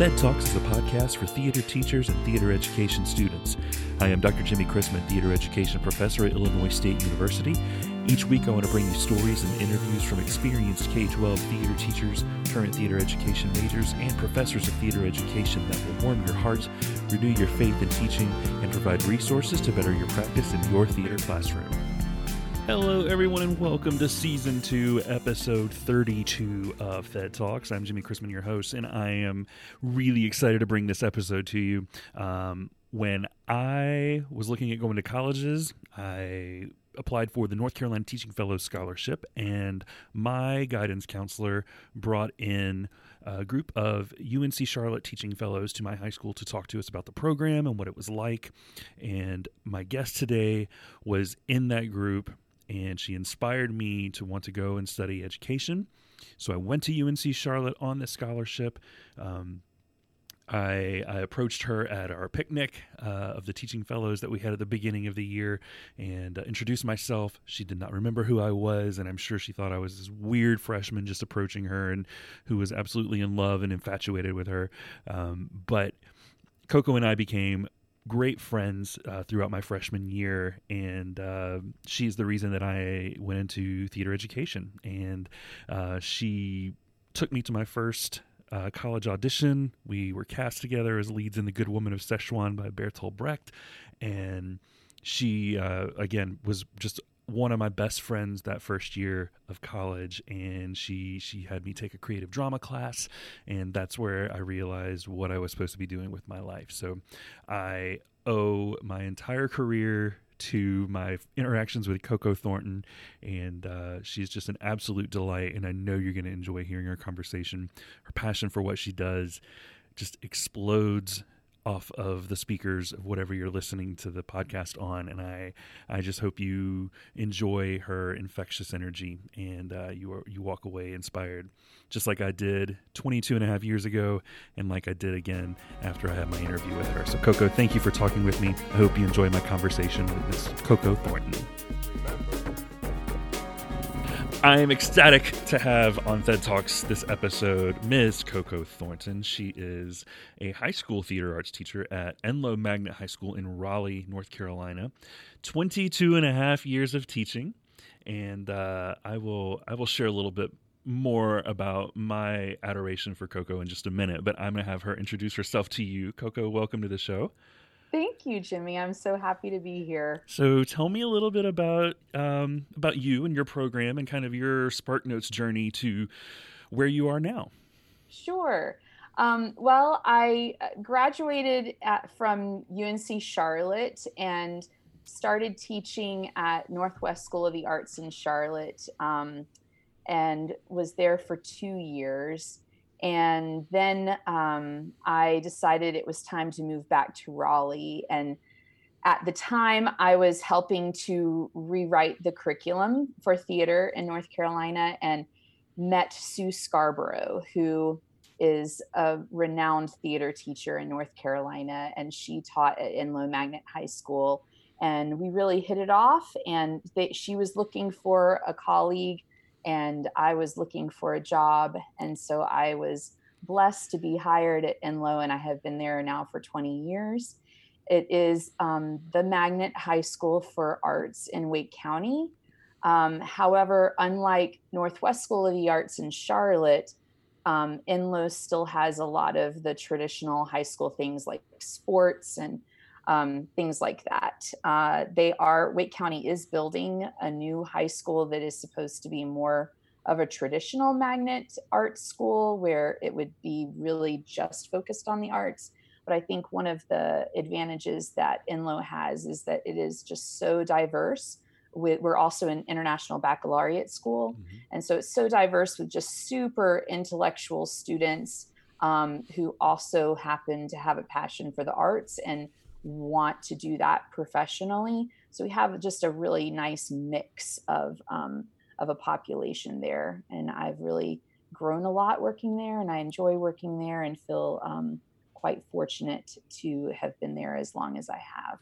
Fed Talks is a podcast for theater teachers and theater education students. I am Dr. Jimmy Chrisman, theater education professor at Illinois State University. Each week, I want to bring you stories and interviews from experienced K 12 theater teachers, current theater education majors, and professors of theater education that will warm your heart, renew your faith in teaching, and provide resources to better your practice in your theater classroom. Hello, everyone, and welcome to season two, episode 32 of Fed Talks. I'm Jimmy Chrisman, your host, and I am really excited to bring this episode to you. Um, when I was looking at going to colleges, I applied for the North Carolina Teaching Fellows Scholarship, and my guidance counselor brought in a group of UNC Charlotte teaching fellows to my high school to talk to us about the program and what it was like. And my guest today was in that group and she inspired me to want to go and study education. So I went to UNC Charlotte on this scholarship. Um, I, I, approached her at our picnic uh, of the teaching fellows that we had at the beginning of the year and uh, introduced myself. She did not remember who I was, and I'm sure she thought I was this weird freshman just approaching her and who was absolutely in love and infatuated with her. Um, but KoKo and I became great friends uh, throughout my freshman year, and uh, she's the reason that I went into theater education. And uh, she took me to my first uh, college audition. We were cast together as leads in The Good Woman of Szechuan by Bertolt Brecht, and she uh, again was just one of my best friends that first year of college and she she had me take a creative drama class and that's where I realized what I was supposed to be doing with my life. So I owe my entire career to my interactions with KoKo Thornton, and uh, she's just an absolute delight. And I know you're going to enjoy hearing her conversation. Her passion for what she does just explodes off of the speakers of whatever you're listening to the podcast on and i i just hope you enjoy her infectious energy and uh, you are you walk away inspired just like i did 22 and a half years ago and like i did again after i had my interview with her. So KoKo thank you for talking with me. I hope you enjoy my conversation with miss KoKo thornton I am ecstatic to have on Fed Talks this episode Ms. KoKo Thornton. She is a high school theater arts teacher at Enloe Magnet High School in Raleigh, North Carolina. 22 and a half years of teaching. And uh, I will I will share a little bit more about my adoration for KoKo in just a minute, but I'm going to have her introduce herself to you. KoKo, welcome to the show. Thank you, Jimmy. I'm so happy to be here. So, tell me a little bit about um, about you and your program, and kind of your SparkNotes journey to where you are now. Sure. Um, well, I uh, graduated at, from UNC Charlotte and started teaching at Northwest School of the Arts in Charlotte, um, and was there for two years. And then um, I decided it was time to move back to Raleigh. And at the time, I was helping to rewrite the curriculum for theater in North Carolina and met Sue Scarborough, who is a renowned theater teacher in North Carolina. And she taught at Enloe Magnet High School. And we really hit it off. And they, she was looking for a colleague and I was looking for a job. And so I was blessed to be hired at Enloe, and I have been there now for 20 years. It is um, the Magnet High School for Arts in Wake County. Um, however, unlike Northwest School of the Arts in Charlotte, um, Enloe still has a lot of the traditional high school things like sports and um, things like that. Uh, they are, Wake County is building a new high school that is supposed to be more of a traditional magnet art school where it would be really just focused on the arts. But I think one of the advantages that Enloe has is that it is just so diverse. We're also an international baccalaureate school. Mm-hmm. And so it's so diverse with just super intellectual students um, who also happen to have a passion for the arts and want to do that professionally. So we have just a really nice mix of um, of a population there, and I've really grown a lot working there, and I enjoy working there, and feel um, quite fortunate to have been there as long as I have.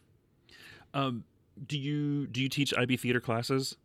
Um, do you do you teach IB theater classes?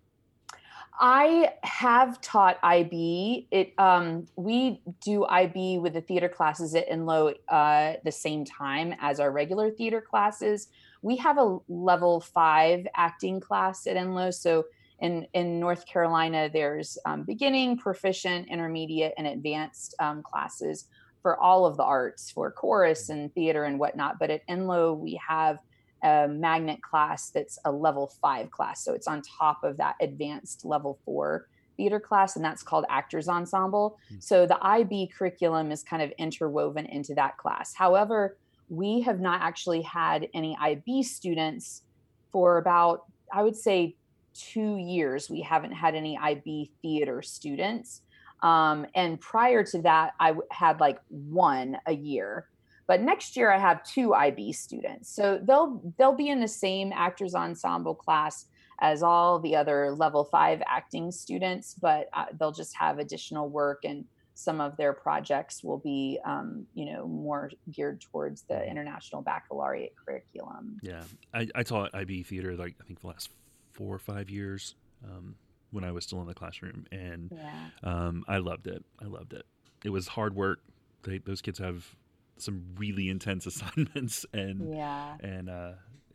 I have taught IB. It um, we do IB with the theater classes at Enloe uh, the same time as our regular theater classes. We have a level five acting class at Enloe. So in in North Carolina, there's um, beginning, proficient, intermediate, and advanced um, classes for all of the arts, for chorus and theater and whatnot. But at Enloe, we have a magnet class that's a level five class. So it's on top of that advanced level four theater class, and that's called Actors Ensemble. Mm-hmm. So the IB curriculum is kind of interwoven into that class. However, we have not actually had any IB students for about, I would say, two years. We haven't had any IB theater students. Um, and prior to that, I had like one a year. But next year I have two IB students. So they'll they'll be in the same actors ensemble class as all the other level 5 acting students, but uh, they'll just have additional work and some of their projects will be um, you know more geared towards the international baccalaureate curriculum. Yeah. I, I taught ib theater like i think the last four or five years um, when i was still in the classroom. And yeah. um, i loved it. I loved it. It was hard work. They, those kids have some really intense assignments and yeah and uh,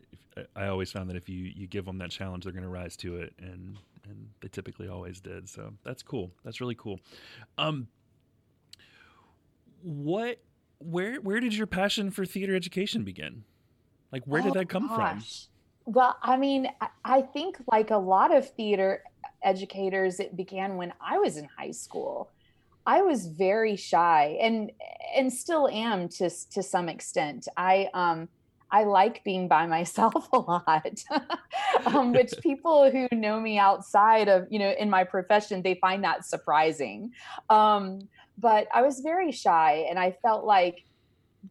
if, I always found that if you you give them that challenge, they're going to rise to it, and and they typically always did. So that's cool. That's really cool. Um, what where where did your passion for theater education begin? Like where oh, did that come gosh. from? Well, I mean, I think like a lot of theater educators, it began when I was in high school. I was very shy and and still am to to some extent. I um I like being by myself a lot, um, which people who know me outside of you know in my profession they find that surprising. Um, but I was very shy, and I felt like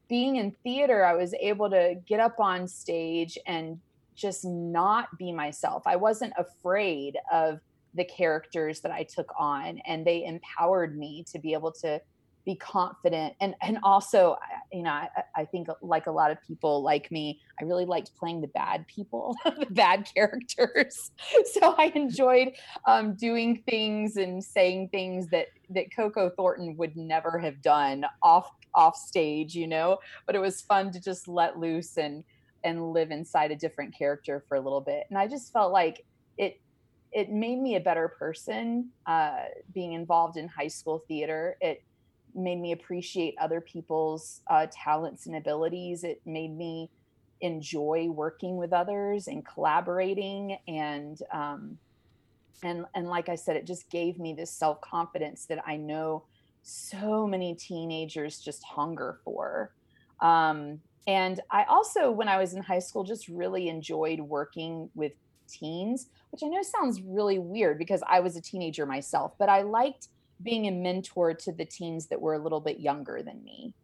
being in theater, I was able to get up on stage and just not be myself. I wasn't afraid of the characters that I took on, and they empowered me to be able to be confident. And and also you know I, I, think like a lot of people like me i really liked playing the bad people the bad characters. So i enjoyed um, doing things and saying things that that KoKo thornton would never have done off off stage you know? But it was fun to just let loose and and live inside a different character for a little bit. And i just felt like it it made me a better person uh, being involved in high school theater. It made me appreciate other people's uh, talents and abilities. It made me enjoy working with others and collaborating and um, and and like I said, it just gave me this self confidence that I know so many teenagers just hunger for. Um, and I also, when I was in high school, just really enjoyed working with teens which I know sounds really weird because I was a teenager myself, but I liked being a mentor to the teens that were a little bit younger than me.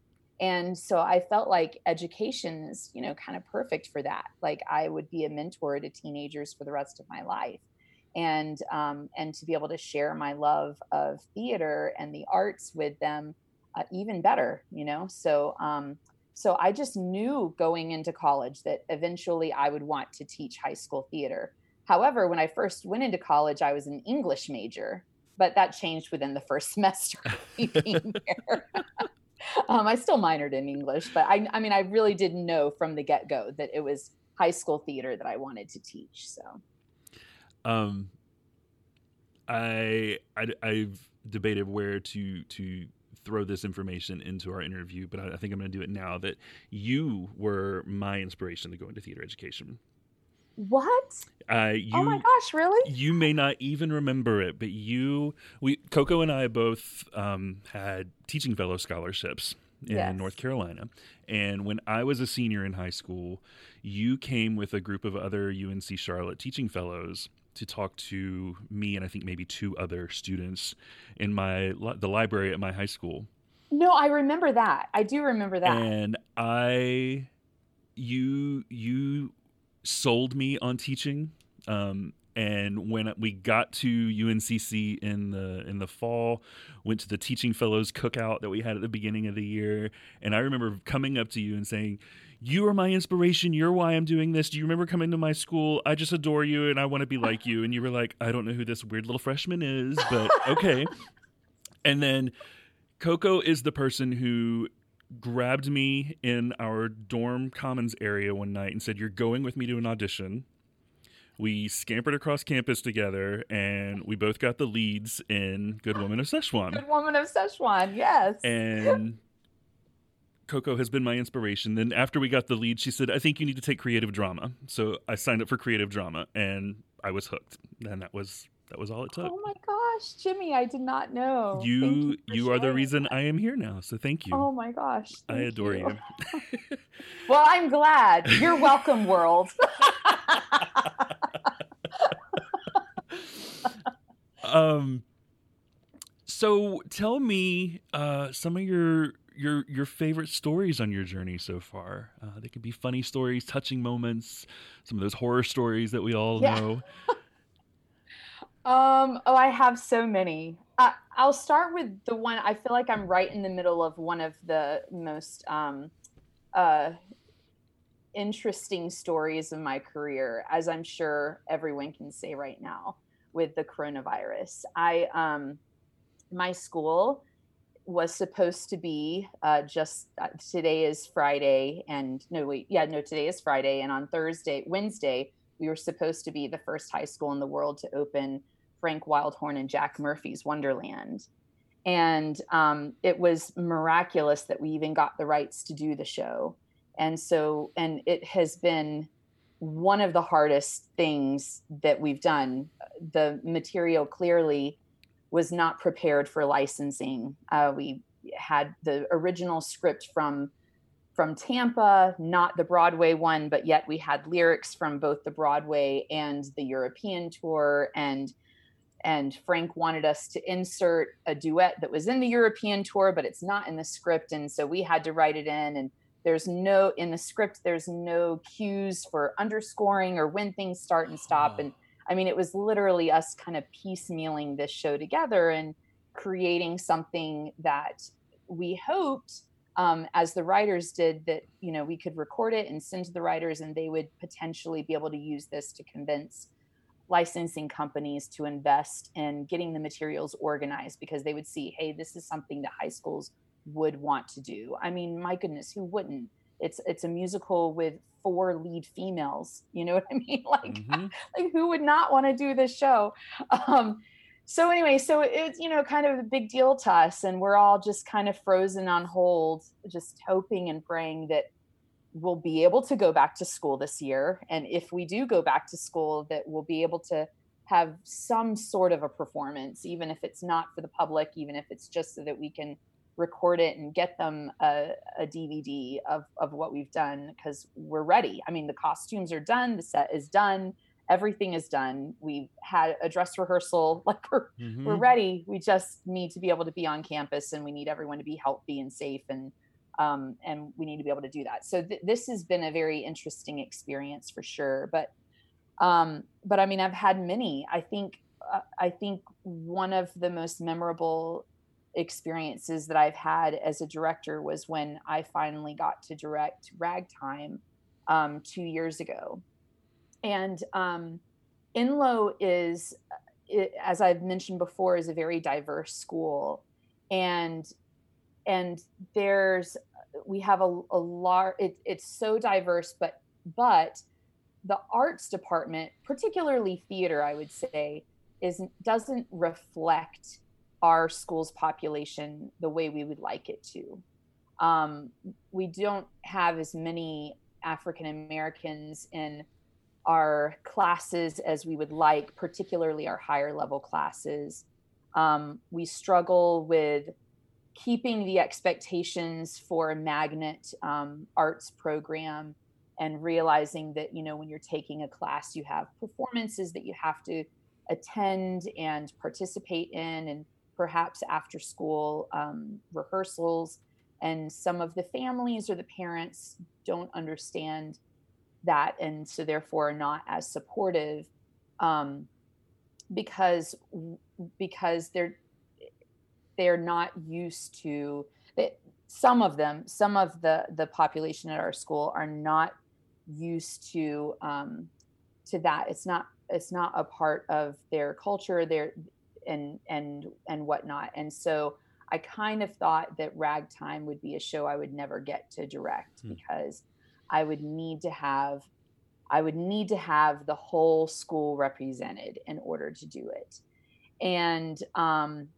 And so I felt like education is, you know, kind of perfect for that. Like I would be a mentor to teenagers for the rest of my life. And um, and to be able to share my love of theater and the arts with them uh, even better, you know. So um, so I just knew going into college that eventually I would want to teach high school theater However, when I first went into college, I was an English major, but that changed within the first semester being there. um, I still minored in English, but I, I mean, I really didn't know from the get go that it was high school theater that I wanted to teach. So, um, I, I I've debated where to to throw this information into our interview, but I, I think I'm going to do it now. That you were my inspiration to go into theater education. What? Uh, you, oh my gosh, really? You may not even remember it, but you, we, KoKo and I both um, had teaching fellow scholarships in yes. North Carolina. And when I was a senior in high school, you came with a group of other UNC Charlotte teaching fellows to talk to me and I think maybe two other students in my the library at my high school. No, I remember that. I do remember that. And I you you sold me on teaching. Um, and when we got to UNCC in the in the fall, went to the teaching fellows cookout that we had at the beginning of the year, and I remember coming up to you and saying, you are my inspiration. You're why I'm doing this. Do you remember coming to my school? I just adore you and I want to be like you. And you were like, I don't know who this weird little freshman is, but okay. and then KoKo is the person who grabbed me in our dorm commons area one night and said, You're going with me to an audition. We scampered across campus together and we both got the leads in Good Woman of Szechuan. Good Woman of Szechuan, yes. And KoKo has been my inspiration. Then after we got the lead, she said, I think you need to take creative drama. So I signed up for creative drama and I was hooked. And that was that was all it took. Oh my gosh, Jimmy, I did not know. You you, you are the reason I am here now. So thank you. Oh my gosh. I adore you. you. well, I'm glad. You're welcome, world. um so tell me uh some of your your your favorite stories on your journey so far. Uh, they could be funny stories, touching moments, some of those horror stories that we all yeah. know. um. Oh, I have so many. Uh, I'll start with the one I feel like I'm right in the middle of one of the most um, uh, interesting stories of my career, as I'm sure everyone can say right now with the coronavirus. I um, my school was supposed to be uh, just uh, today is Friday, and no, wait, yeah, no, today is Friday, and on Thursday, Wednesday, we were supposed to be the first high school in the world to open Frank Wildhorn and Jack Murphy's Wonderland. And um, it was miraculous that we even got the rights to do the show. And so, and it has been one of the hardest things that we've done. The material clearly was not prepared for licensing. Uh, we had the original script from from Tampa, not the Broadway one, but yet we had lyrics from both the Broadway and the European tour. And and Frank wanted us to insert a duet that was in the European tour but it's not in the script. And so we had to write it in and there's no in the script there's no cues for underscoring or when things start and stop. And I mean, it was literally us kind of piecemealing this show together and creating something that we hoped, um, as the writers did, that you know we could record it and send to the writers, and they would potentially be able to use this to convince licensing companies to invest in getting the materials organized because they would see, hey, this is something that high schools would want to do. I mean, my goodness, who wouldn't? It's it's a musical with four lead females. You know what I mean? Like, mm-hmm. like who would not want to do this show? Um, so anyway, so it's you know kind of a big deal to us, and we're all just kind of frozen on hold, just hoping and praying that we'll be able to go back to school this year, and if we do go back to school, that we'll be able to have some sort of a performance, even if it's not for the public, even if it's just so that we can record it and get them a, a DVD of, of what we've done because we're ready. I mean, the costumes are done, the set is done, everything is done. We've had a dress rehearsal, like we're, mm-hmm. we're ready. We just need to be able to be on campus and we need everyone to be healthy and safe and um, and we need to be able to do that. So th- this has been a very interesting experience for sure. But um, but I mean, I've had many. I think uh, I think one of the most memorable experiences that I've had as a director was when I finally got to direct Ragtime um, two years ago. And um, Enloe is, as I've mentioned before, is a very diverse school, and and there's we have a, a large. It, it's so diverse, but but the arts department, particularly theater, I would say, is doesn't reflect our school's population the way we would like it to. Um, we don't have as many African Americans in our classes as we would like, particularly our higher level classes. Um, we struggle with keeping the expectations for a magnet um, arts program and realizing that you know when you're taking a class you have performances that you have to attend and participate in and perhaps after school um, rehearsals. And some of the families or the parents don't understand that, and so therefore are not as supportive um, because because they're they're not used to that. some of them, some of the the population at our school are not used to um, to that. It's not it's not a part of their culture, their and and and whatnot. And so I kind of thought that Ragtime would be a show I would never get to direct hmm. because I would need to have I would need to have the whole school represented in order to do it. And um,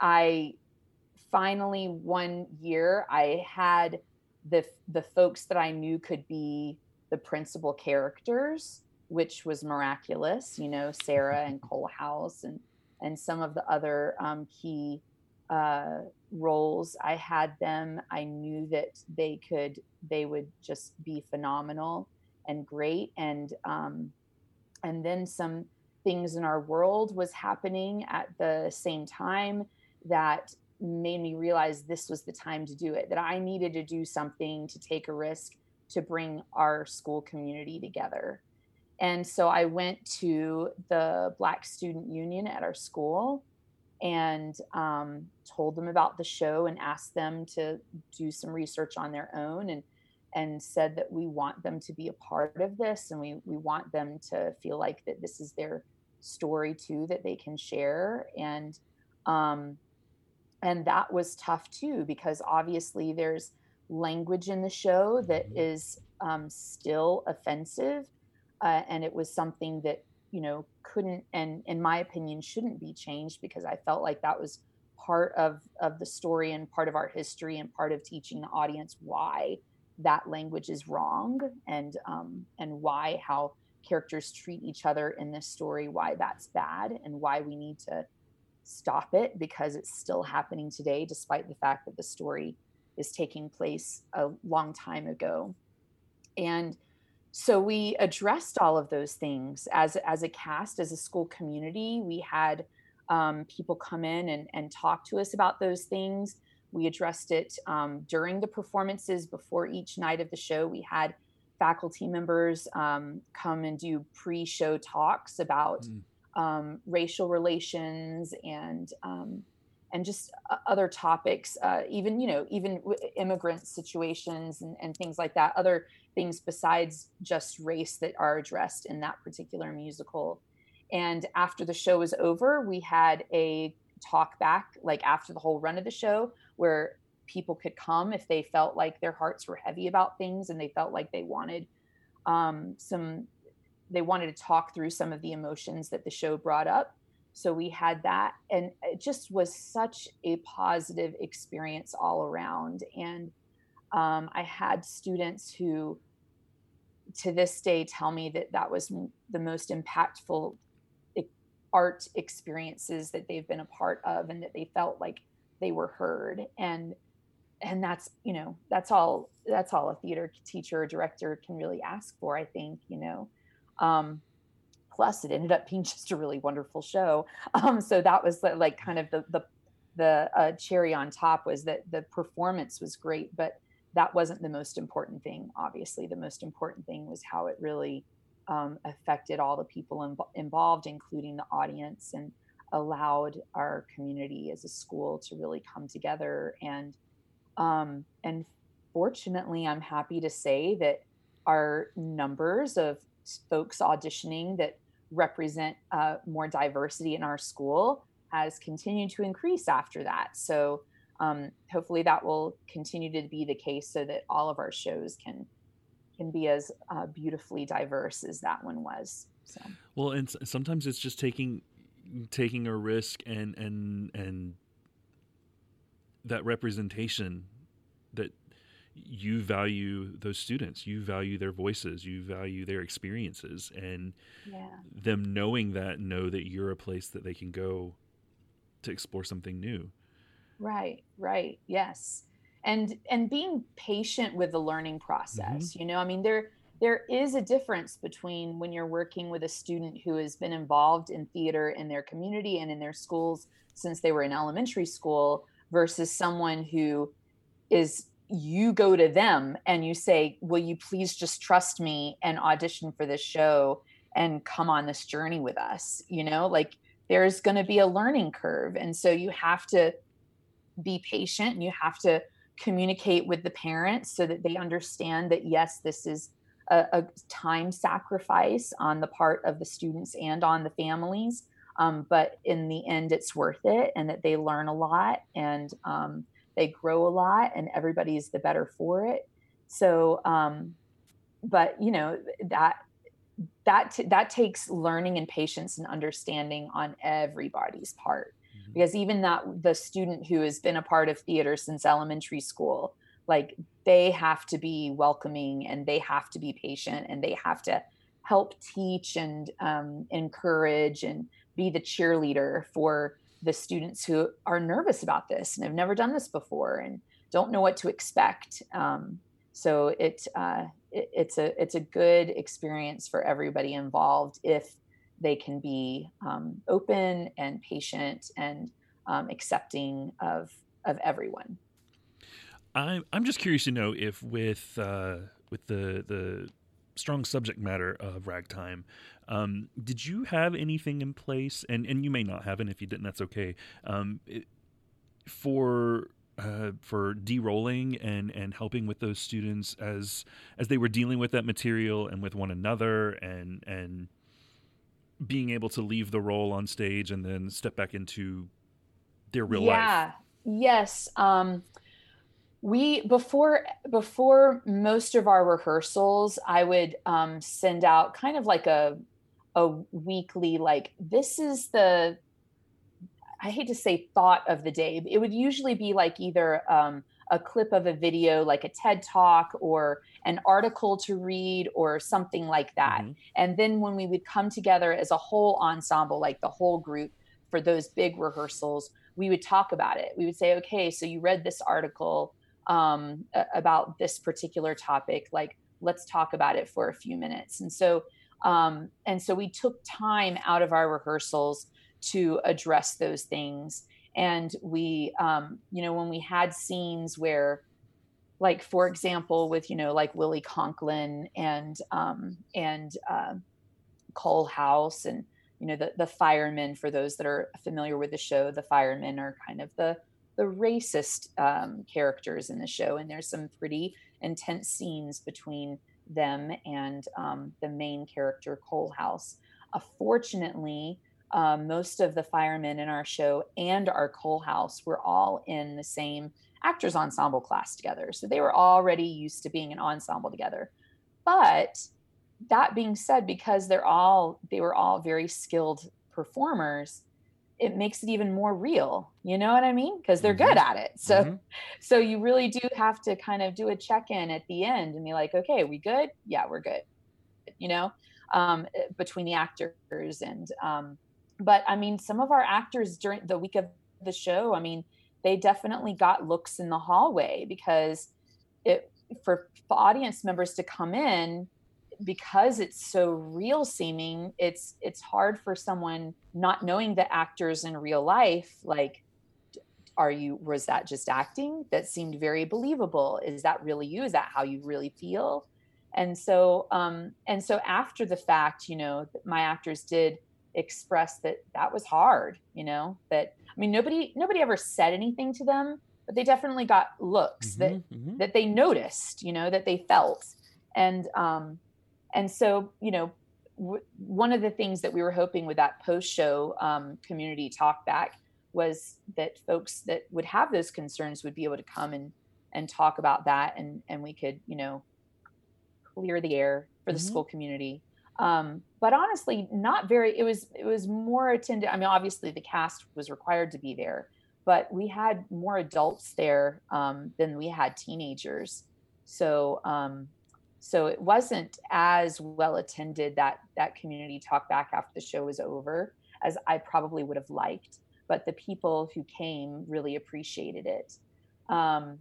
I finally one year I had the the folks that I knew could be the principal characters, which was miraculous. You know, Sarah and Coalhouse and and some of the other um, key uh, roles. I had them. I knew that they could. They would just be phenomenal and great. And um, and then some things in our world was happening at the same time that made me realize this was the time to do it, that I needed to do something to take a risk to bring our school community together. And so I went to the Black Student Union at our school and um, told them about the show and asked them to do some research on their own and and said that we want them to be a part of this and we we want them to feel like that this is their story too that they can share and um, and that was tough too because obviously there's language in the show that mm-hmm. um, still offensive uh, and it was something that you know couldn't and in my opinion shouldn't be changed because i felt like that was part of of the story and part of our history and part of teaching the audience why that language is wrong and um, and why how characters treat each other in this story why that's bad and why we need to stop it because it's still happening today, despite the fact that the story is taking place a long time ago. And so we addressed all of those things as as a cast, as a school community. We had um, people come in and, and talk to us about those things. We addressed it um, during the performances before each night of the show. We had faculty members um, come and do pre-show talks about mm um, racial relations and um, and just other topics, uh, even you know even immigrant situations and, and things like that. Other things besides just race that are addressed in that particular musical. And after the show was over, we had a talk back, like after the whole run of the show, where people could come if they felt like their hearts were heavy about things and they felt like they wanted um, some they wanted to talk through some of the emotions that the show brought up. So we had that, and it just was such a positive experience all around. And um, I had students who, to this day, tell me that that was the most impactful art experiences that they've been a part of, and that they felt like they were heard. And and that's you know that's all that's all a theater teacher or director can really ask for. I think you know um, plus, it ended up being just a really wonderful show. Um, so that was like kind of the the the uh, cherry on top was that the performance was great, but that wasn't the most important thing. Obviously, the most important thing was how it really um, affected all the people Im- involved, including the audience, and allowed our community as a school to really come together. And um, and fortunately, I'm happy to say that our numbers of folks auditioning that represent uh, more diversity in our school has continued to increase after that. So um, hopefully that will continue to be the case so that all of our shows can can be as uh, beautifully diverse as that one was. So. Well, and sometimes it's just taking taking a risk and and and that representation you value those students you value their voices you value their experiences and yeah. them knowing that know that you're a place that they can go to explore something new right right yes and and being patient with the learning process mm-hmm. you know i mean there there is a difference between when you're working with a student who has been involved in theater in their community and in their schools since they were in elementary school versus someone who is you go to them and you say, Will you please just trust me and audition for this show and come on this journey with us? You know, like there's going to be a learning curve. And so you have to be patient and you have to communicate with the parents so that they understand that yes this is a, a time sacrifice on the part of the students and on the families um, but in the end it's worth it and that they learn a lot and um, they grow a lot and everybody's the better for it so um, but you know that that t- that takes learning and patience and understanding on everybody's part mm-hmm. because even that the student who has been a part of theater since elementary school like they have to be welcoming and they have to be patient and they have to help teach and um, encourage and be the cheerleader for the students who are nervous about this and have never done this before and don't know what to expect um, so it, uh, it, it's a it's a good experience for everybody involved if they can be um, open and patient and um, accepting of of everyone. I'm I'm just curious to know if with uh, with the the strong subject matter of ragtime, um, did you have anything in place? And and you may not have, and if you didn't, that's okay. Um, it, for uh, for de-rolling and and helping with those students as as they were dealing with that material and with one another and and being able to leave the role on stage and then step back into their real yeah. life. Yeah. Yes. Um, we before before most of our rehearsals, I would um, send out kind of like a a weekly like this is the I hate to say thought of the day. It would usually be like either um, a clip of a video, like a TED talk, or an article to read, or something like that. Mm-hmm. And then when we would come together as a whole ensemble, like the whole group for those big rehearsals, we would talk about it. We would say, okay, so you read this article um, about this particular topic. Like, let's talk about it for a few minutes. And so, um, and so we took time out of our rehearsals to address those things. And we, um, you know, when we had scenes where, like for example, with you know, like Willie Conklin and um, and uh, Coalhouse and you know the the firemen. For those that are familiar with the show, the firemen are kind of the the racist um, characters in the show, and there's some pretty intense scenes between them and um, the main character Coalhouse. Uh, fortunately, most of the firemen in our show and our Coalhouse were all in the same actors ensemble class together. So they were already used to being an ensemble together. But that being said, because they're all they were all very skilled performers, it makes it even more real. You know what I mean? Because they're mm-hmm. good at it. So mm-hmm. so you really do have to kind of do a check-in at the end and be like, okay, we good? Yeah, we're good. You know, um, between the actors and um, but I mean, some of our actors during the week of the show, I mean, they definitely got looks in the hallway because it for audience members to come in because it's so real seeming it's it's hard for someone not knowing the actors in real life like are you was that just acting that seemed very believable? Is that really you? Is that how you really feel? And so um and so after the fact you know my actors did express that that was hard you know that i mean nobody nobody ever said anything to them but they definitely got looks mm-hmm, that mm-hmm. that they noticed you know that they felt. And um and so you know w- one of the things that we were hoping with that post show um, community talk back was that folks that would have those concerns would be able to come and and talk about that and and we could you know clear the air for the mm-hmm. school community um, but honestly, not very. It was it was more attended. I mean, obviously the cast was required to be there, but we had more adults there um, than we had teenagers. So um, so it wasn't as well attended that that community talk back after the show was over as I probably would have liked. But the people who came really appreciated it. Um,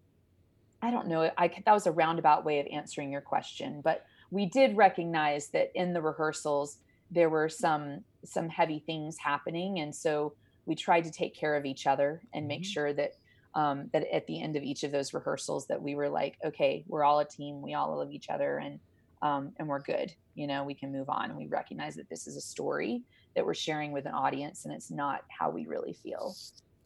I don't know. I that was a roundabout way of answering your question, but we did recognize that in the rehearsals there were some some heavy things happening and so we tried to take care of each other and make mm-hmm. sure that um, that at the end of each of those rehearsals that we were like okay we're all a team we all love each other and um, and we're good you know we can move on. We recognize that this is a story that we're sharing with an audience and it's not how we really feel.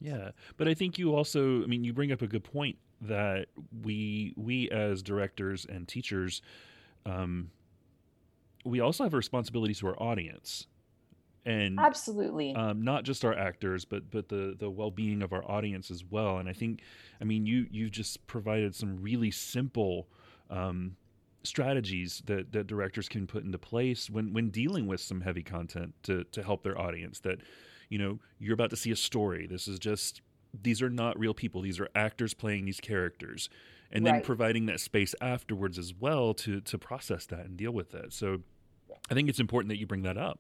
Yeah, but I think you also, I mean, you bring up a good point that we we as directors and teachers, um, we also have a responsibility to our audience, and absolutely um, not just our actors, but but the the well being of our audience as well. And I think, I mean, you you've just provided some really simple. Um, strategies that, that directors can put into place when, when dealing with some heavy content to, to help their audience that you know you're about to see a story this is just these are not real people these are actors playing these characters and then right. providing that space afterwards as well to to process that and deal with that so i think it's important that you bring that up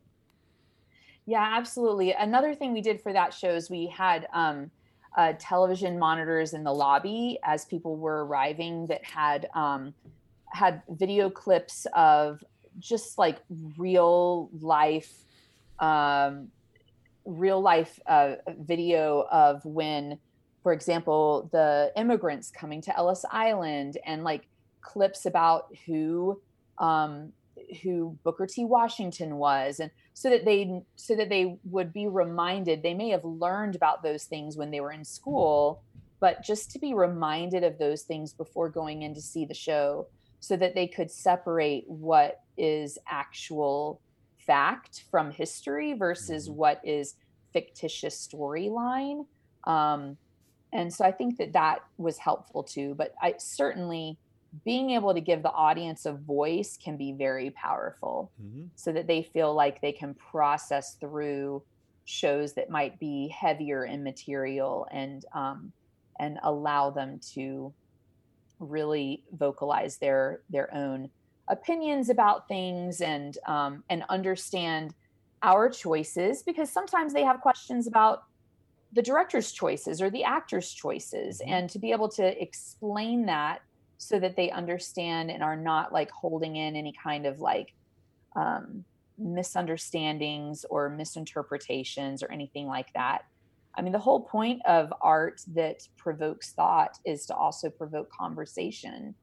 yeah absolutely. Another thing we did for that show is we had um, uh, television monitors in the lobby as people were arriving that had um, had video clips of just like real life um, real life uh, video of when, for example, the immigrants coming to Ellis Island and like clips about who um, who Booker T. Washington was, and so that they so that they would be reminded. They may have learned about those things when they were in school, but just to be reminded of those things before going in to see the show, so that they could separate what is actual fact from history versus mm-hmm. what is fictitious storyline. Um, and so I think that that was helpful too. But I certainly being able to give the audience a voice can be very powerful mm-hmm. so that they feel like they can process through shows that might be heavier in material and um, and allow them to really vocalize their their own opinions about things and um, and understand our choices because sometimes they have questions about the director's choices or the actor's choices mm-hmm. and to be able to explain that so that they understand and are not like holding in any kind of like um, misunderstandings or misinterpretations or anything like that i mean the whole point of art that provokes thought is to also provoke conversation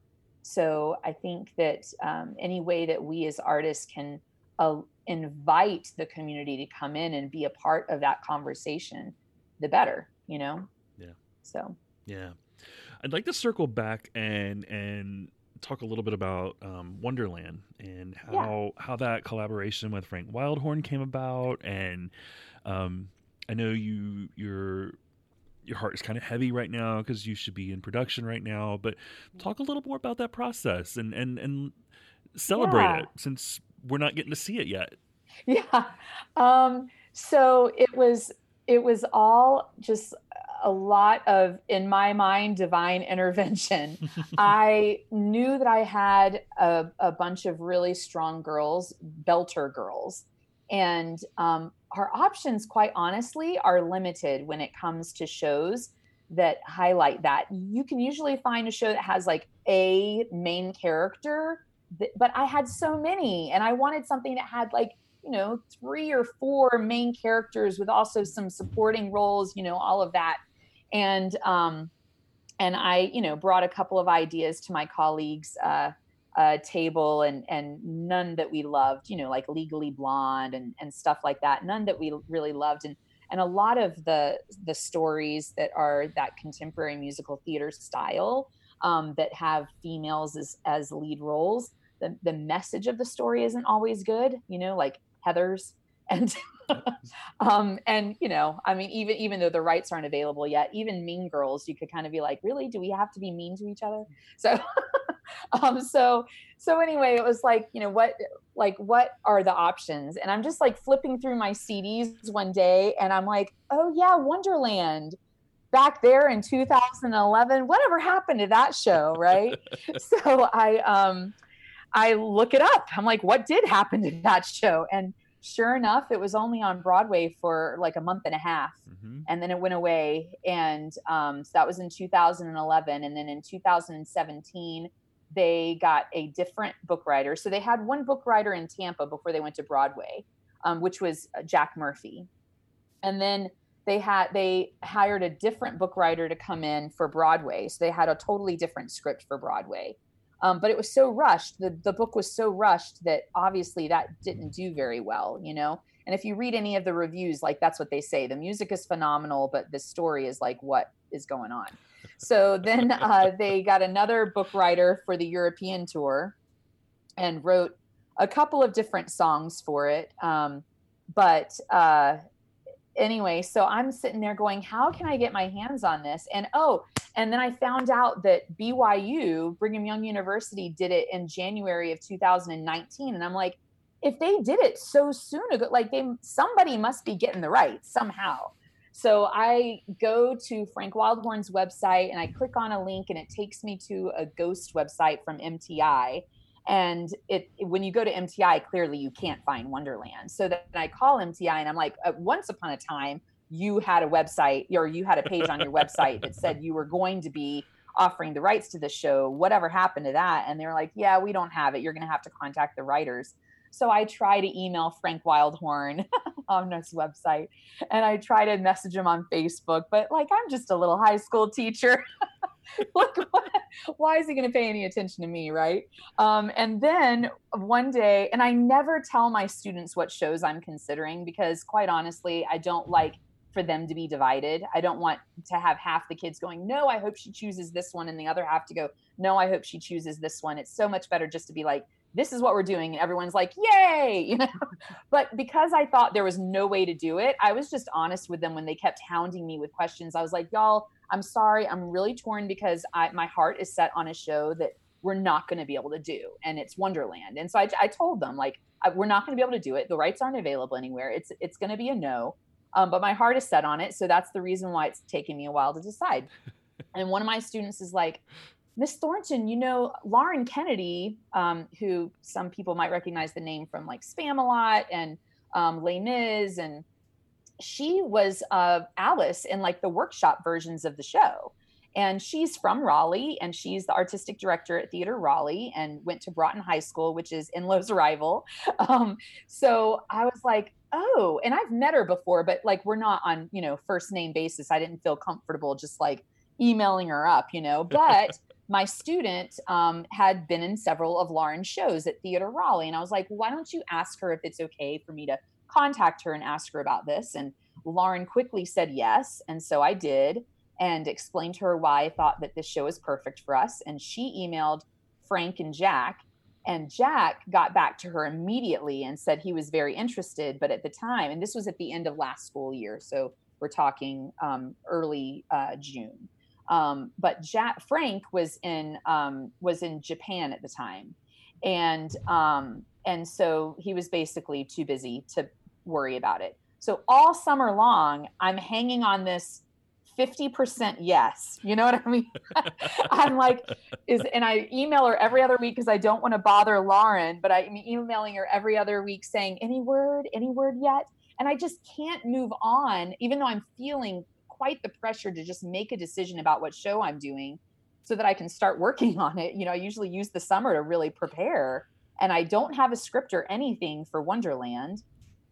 so I think that um, any way that we as artists can uh, invite the community to come in and be a part of that conversation, the better, you know? Yeah. So, yeah. I'd like to circle back and, and, talk a little bit about um, Wonderland and how yeah. how that collaboration with Frank Wildhorn came about. And um, I know you you're your heart is kind of heavy right now because you should be in production right now. But talk a little more about that process and and and celebrate yeah. it since we're not getting to see it yet. Yeah. Um, so it was it was all just a lot of in my mind divine intervention i knew that i had a, a, bunch of really strong girls belter girls and um, our options, quite honestly, are limited when it comes to shows that highlight that. You can usually find a show that has like a main character, but I had so many, and I wanted something that had like, you know, three or four main characters with also some supporting roles, you know, all of that. And, um, and I, you know, brought a couple of ideas to my colleagues, uh, uh, table and and none that we loved you know like legally blonde and and stuff like that none that we really loved. And and a lot of the the stories that are that contemporary musical theater style um, that have females as as lead roles the the message of the story isn't always good you know like heathers and um and you know i mean even even though the rights aren't available yet even mean girls you could kind of be like really? Do we have to be mean to each other? So um, so so anyway, it was like, you know, what like what are the options? And I'm just like flipping through my CDs one day and I'm like, oh yeah, Wonderland back there in 2011 whatever happened to that show? Right? So i um i look it up. I'm like what did happen to that show? And sure enough it was only on broadway for like a month and a half mm-hmm. and then it went away and um, so that was in 2011 and then in 2017 they got a different book writer. So they had one book writer in Tampa before they went to Broadway, um, which was uh, Jack Murphy. And then they had they hired a different book writer to come in for Broadway. So they had a totally different script for Broadway. Um, but it was so rushed. The the book was so rushed that obviously that didn't do very well, you know. And if you read any of the reviews, like that's what they say. The music is phenomenal, but the story is like what is going on. So then uh, they got another book writer for the European tour and wrote a couple of different songs for it. Um, but uh, anyway, so I'm sitting there going, how can I get my hands on this? And oh, and then I found out that BYU, Brigham Young University, did it in January of 2019. And I'm like, if they did it so soon ago, like they somebody must be getting the rights somehow. So I go to Frank Wildhorn's website and I click on a link and it takes me to a ghost website from MTI. And it when you go to MTI, clearly you can't find Wonderland. So then I call MTI and I'm like, uh, once upon a time, you had a website or you had a page on your website that said you were going to be offering the rights to the show. Whatever happened to that? And they're like, yeah, we don't have it. You're going to have to contact the writers. So I try to email Frank Wildhorn on his website and I try to message him on Facebook, but like I'm just a little high school teacher. like, why is he going to pay any attention to me? Right. Um, and then one day, and I never tell my students what shows I'm considering because quite honestly, I don't like for them to be divided. I don't want to have half the kids going, no, I hope she chooses this one, and the other half to go, no, I hope she chooses this one. It's so much better just to be like, this is what we're doing and everyone's like yay! You know? But because i thought there was no way to do it i was just honest with them when they kept hounding me with questions. I was like y'all i'm sorry i'm really torn because I, my heart is set on a show that we're not going to be able to do and it's wonderland. And so i, I told them like I, we're not going to be able to do it. The rights aren't available anywhere. It's it's going to be a no um, but my heart is set on it so that's the reason why it's taking me a while to decide. And one of my students is like Miss Thornton, you know, Lauren Kennedy, um, who some people might recognize the name from like Spamalot and um, Les Mis, and she was uh, Alice in like the workshop versions of the show. And she's from Raleigh, and she's the artistic director at Theater Raleigh, and went to Broughton High School, which is Enloe's rival. Um, so I was like, oh, and I've met her before, but like we're not on you know first name basis. I didn't feel comfortable just like emailing her up, you know, but my student um, had been in several of Lauren's shows at Theater Raleigh. And I was like, why don't you ask her if it's okay for me to contact her and ask her about this? And Lauren quickly said yes. And so I did and explained to her why I thought that this show is perfect for us. And she emailed Frank and Jack. And Jack got back to her immediately and said he was very interested. But at the time, and this was at the end of last school year. So we're talking um, early uh, June. Um, but Jack Frank was in um, was in Japan at the time, and um, and so he was basically too busy to worry about it. So all summer long, I'm hanging on this 50% yes. You know what I mean? I'm like, is and I email her every other week because I don't want to bother Lauren, but I'm emailing her every other week saying, any word, any word yet? And I just can't move on, even though I'm feeling quite the pressure to just make a decision about what show I'm doing so that I can start working on it. You know, I usually use the summer to really prepare, and I don't have a script or anything for Wonderland.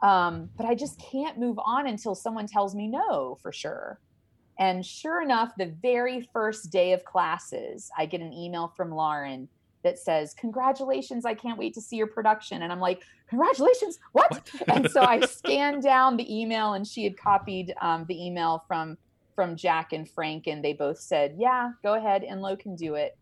Um, but I just can't move on until someone tells me no for sure. And sure enough, the very first day of classes, I get an email from Lauren that says, Congratulations, I can't wait to see your production. And I'm like, Congratulations, what? what? and so I scanned down the email, and she had copied um, the email from from Jack and Frank, and they both said, Yeah, go ahead, Enloe can do it.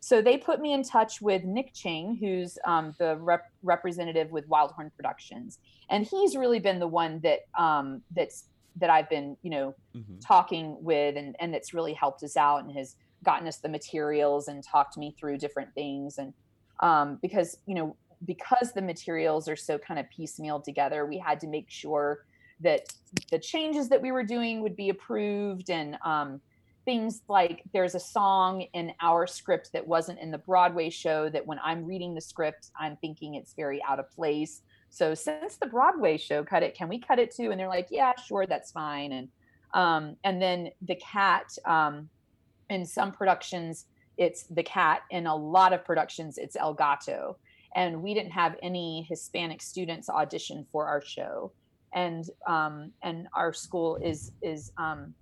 So they put me in touch with Nick Ching, who's um, the rep- representative with Wildhorn Productions, and he's really been the one that um, that's that I've been, you know, mm-hmm. talking with, and and that's really helped us out and has gotten us the materials and talked me through different things and um, because you know because the materials are so kind of piecemeal together we had to make sure that the changes that we were doing would be approved and um, things like there's a song in our script that wasn't in the broadway show that when i'm reading the script i'm thinking it's very out of place. So since the broadway show cut it can we cut it too? And they're like yeah sure that's fine. And um, and then the cat um, in some productions it's the cat in a lot of productions it's el gato and we didn't have any hispanic students audition for our show and um, and our school is is um,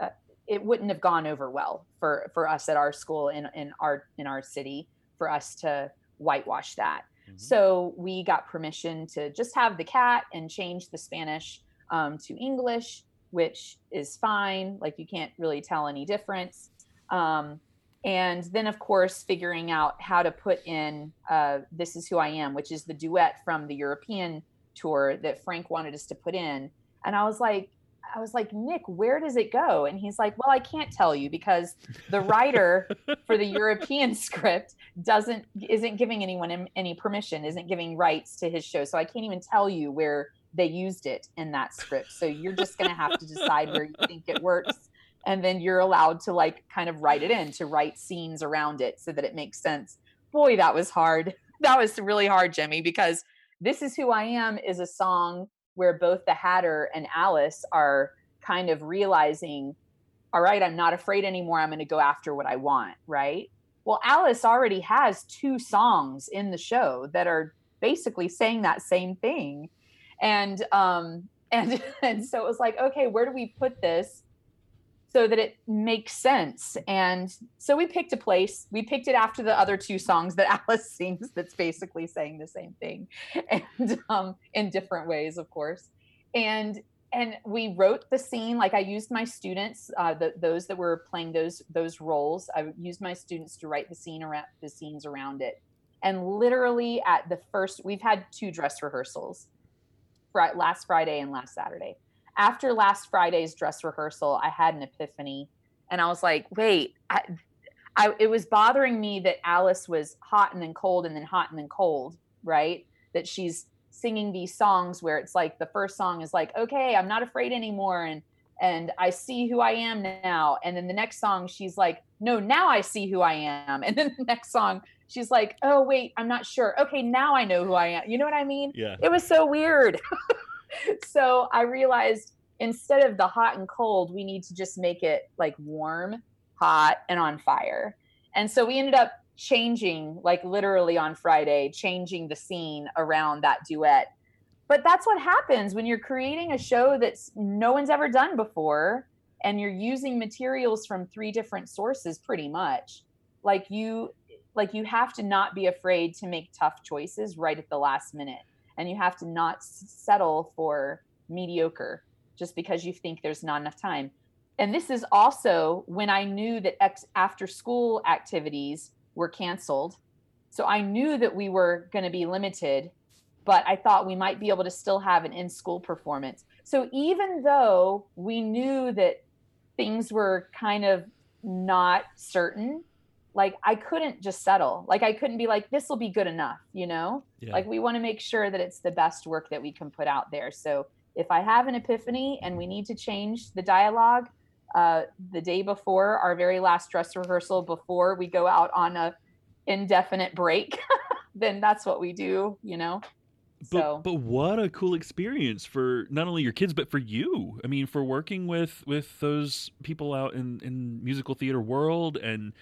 uh, it wouldn't have gone over well for for us at our school in in our in our city for us to whitewash that So we got permission to just have the cat and change the Spanish um, to English, which is fine. Like you can't really tell any difference. Um, and then, of course, figuring out how to put in uh, This Is Who I Am, which is the duet from the European tour that Frank wanted us to put in. And I was like, I was like, Nick, where does it go? And he's like, Well, I can't tell you because the writer for the European script doesn't isn't giving anyone any permission, isn't giving rights to his show. So I can't even tell you where they used it in that script. So you're just gonna have to decide where you think it works. And then you're allowed to like kind of write it in to write scenes around it so that it makes sense. Boy, that was hard. That was really hard, Jimmy, because This Is Who I Am is a song where both the Hatter and Alice are kind of realizing, all right, I'm not afraid anymore. I'm going to go after what I want, right? Well, Alice already has two songs in the show that are basically saying that same thing. And um and and so it was like, okay, where do we put this so that it makes sense? And so we picked a place. We picked it after the other two songs that Alice sings that's basically saying the same thing. And um in different ways, of course. And and we wrote the scene like i used my students uh, the, those that were playing those those roles i used my students to write the scene around the scenes around it and literally at the first we've had two dress rehearsals last friday and last saturday after last friday's dress rehearsal i had an epiphany and i was like wait I, I it was bothering me that alice was hot and then cold and then hot and then cold right? That she's singing these songs where it's like the first song is like okay i'm not afraid anymore and and i see who i am now and then the next song she's like no now i see who i am and then the next song she's like oh wait i'm not sure. Okay now i know who i am. You know what i mean? Yeah. It was so weird so i realized instead of the hot and cold we need to just make it like warm hot and on fire. And so we ended up changing like literally on friday changing the scene around that duet. But that's what happens when you're creating a show that's no one's ever done before and you're using materials from three different sources pretty much like you like you have to not be afraid to make tough choices right at the last minute and you have to not settle for mediocre just because you think there's not enough time and this is also when i knew that ex- after school activities were canceled. So I knew that we were going to be limited, but I thought we might be able to still have an in school performance. So even though we knew that things were kind of not certain, like I couldn't just settle. Like I couldn't be like, this will be good enough, you know? Yeah. Like we want to make sure that it's the best work that we can put out there. So if I have an epiphany and we need to change the dialogue, uh, the day before our very last dress rehearsal before we go out on a indefinite break then that's what we do you know but, so but what a cool experience for not only your kids but for you i mean for working with with those people out in in musical theater world and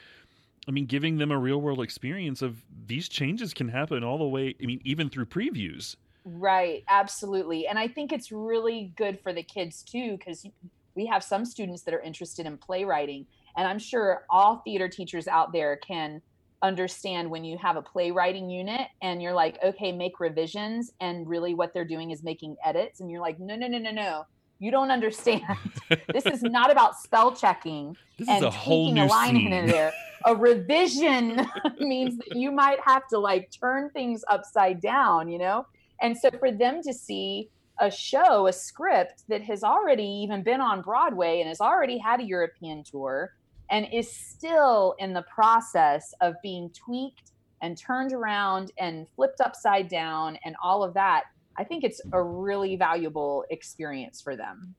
i mean giving them a real world experience of these changes can happen all the way i mean even through previews. Right absolutely. And i think it's really good for the kids too because we have some students that are interested in playwriting and i'm sure all theater teachers out there can understand when you have a playwriting unit and you're like okay make revisions and really what they're doing is making edits and you're like no no no no no you don't understand this is not about spell checking this and taking a line scene. in there a revision means that you might have to like turn things upside down you know and so for them to see a show, a script that has already even been on Broadway and has already had a European tour and is still in the process of being tweaked and turned around and flipped upside down and all of that. I think it's a really valuable experience for them.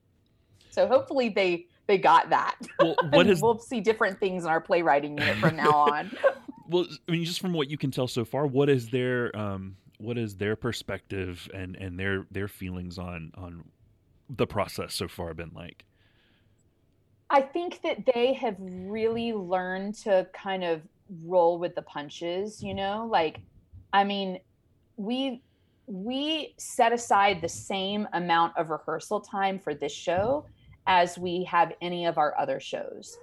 So hopefully they they got that. Well, what is... we'll see different things in our playwriting unit from now on. well, I mean, just from what you can tell so far, what is their um, what is their perspective and and their their feelings on on the process so far been like? I think that they have really learned to kind of roll with the punches, you know? Like I mean, we we set aside the same amount of rehearsal time for this show as we have any of our other shows.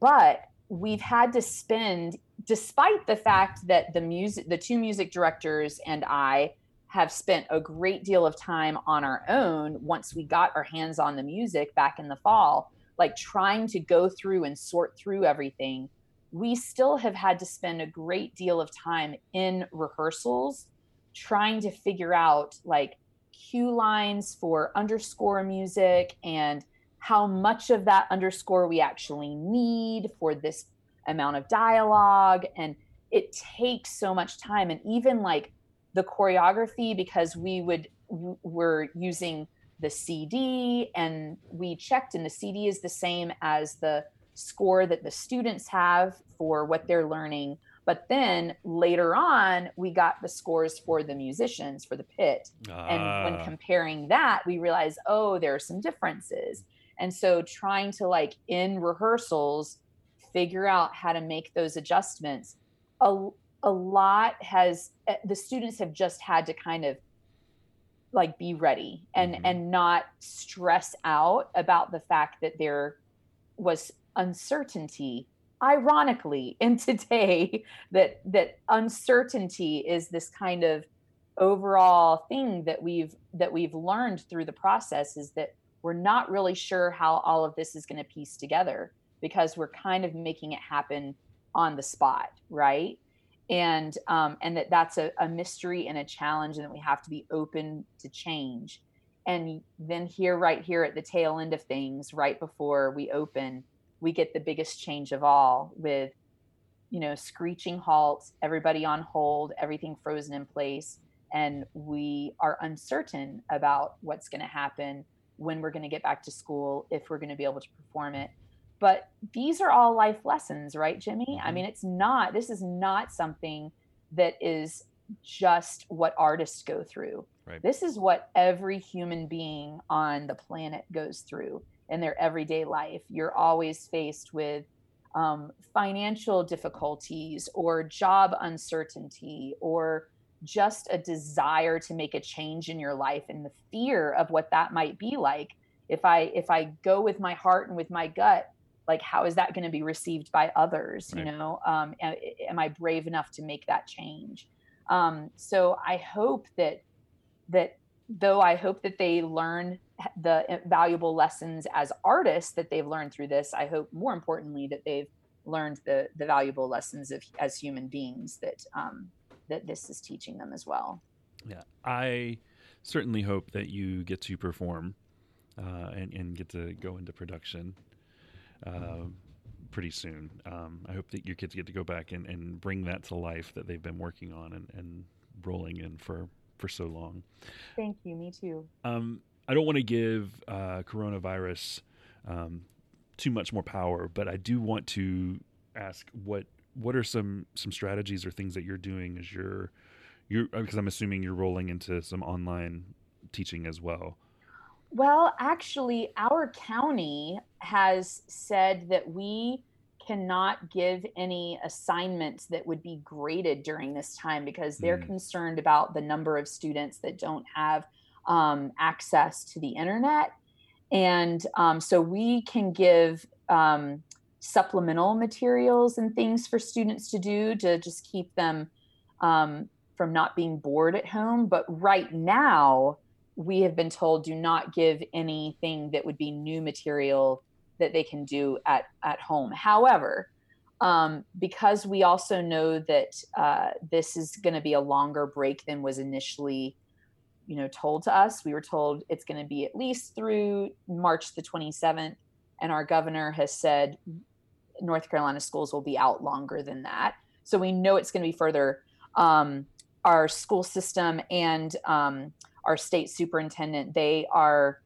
But we've had to spend, despite the fact that the music, the two music directors and I have spent a great deal of time on our own once we got our hands on the music back in the fall, like trying to go through and sort through everything. We still have had to spend a great deal of time in rehearsals trying to figure out like cue lines for underscore music and how much of that underscore we actually need for this amount of dialogue. And it takes so much time. And even like the choreography because we would were using the CD and we checked and the CD is the same as the score that the students have for what they're learning but then later on we got the scores for the musicians for the pit and when ah. comparing that we realized oh there are some differences and so trying to like in rehearsals figure out how to make those adjustments a, a lot has eh, the students have just had to kind of like be ready and mm-hmm. and not stress out about the fact that there was uncertainty ironically in today that that uncertainty is this kind of overall thing that we've that we've learned through the process is that we're not really sure how all of this is going to piece together because we're kind of making it happen on the spot right? And um, and that that's a, a mystery and a challenge and that we have to be open to change. And then here right here at the tail end of things right before we open we get the biggest change of all with you know screeching halts everybody on hold everything frozen in place and we are uncertain about what's going to happen when we're going to get back to school, if we're going to be able to perform it. But these are all life lessons, right, Jimmy? Mm-hmm. I mean, it's not, this is not something that is just what artists go through. Right. This is what every human being on the planet goes through in their everyday life. You're always faced with um, financial difficulties or job uncertainty or just a desire to make a change in your life and the fear of what that might be like if i if i go with my heart and with my gut like how is that going to be received by others right. you know um, am, am, i brave enough to make that change um, so i hope that that though i hope that they learn the valuable lessons as artists that they've learned through this i hope more importantly that they've learned the the valuable lessons of as human beings that um, that this is teaching them as well. Yeah, I certainly hope that you get to perform uh, and, and get to go into production uh, pretty soon. Um, I hope that your kids get to go back and, and bring that to life that they've been working on and, and rolling in for, for so long. Thank you. Me too. Um, I don't want to give uh, coronavirus um, too much more power, but I do want to ask what what are some some strategies or things that you're doing as you're you're because I'm assuming you're rolling into some online teaching as well. Well, actually, our county has said that we cannot give any assignments that would be graded during this time because they're mm. concerned about the number of students that don't have um, access to the internet. And um, so we can give um, supplemental materials and things for students to do to just keep them um, from not being bored at home. But right now, we have been told do not give anything that would be new material that they can do at, at home. However, um, because we also know that uh, this is going to be a longer break than was initially you know told to us we were told it's going to be at least through march the 27th and our governor has said North Carolina schools will be out longer than that. So we know it's going to be further. Um, our school system and um, our state superintendent, they are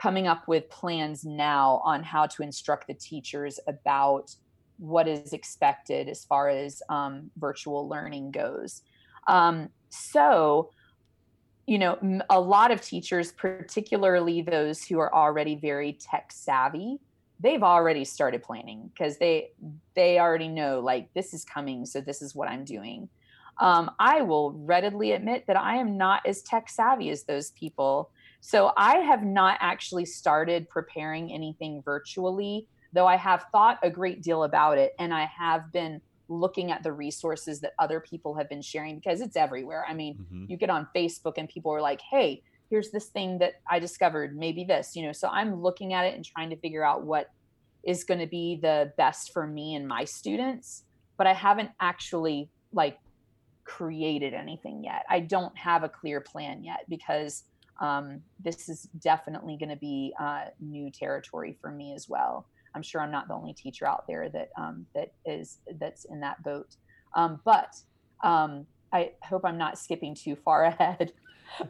coming up with plans now on how to instruct the teachers about what is expected as far as um, virtual learning goes. Um, so, you know, a lot of teachers, particularly those who are already very tech savvy, they've already started planning because they they already know like this is coming so this is what i'm doing um, i will readily admit that i am not as tech savvy as those people so i have not actually started preparing anything virtually though I have thought a great deal about it and I have been looking at the resources that other people have been sharing because it's everywhere. I mean, mm-hmm. you get on Facebook and people are like, hey, here's this thing that I discovered, maybe this, you know. So I'm looking at it and trying to figure out what is going to be the best for me and my students, but I haven't actually like created anything yet. I don't have a clear plan yet because um, this is definitely going to be uh, new territory for me as well. I'm sure I'm not the only teacher out there that um, that is that's in that boat. Um, but um, I hope I'm not skipping too far ahead.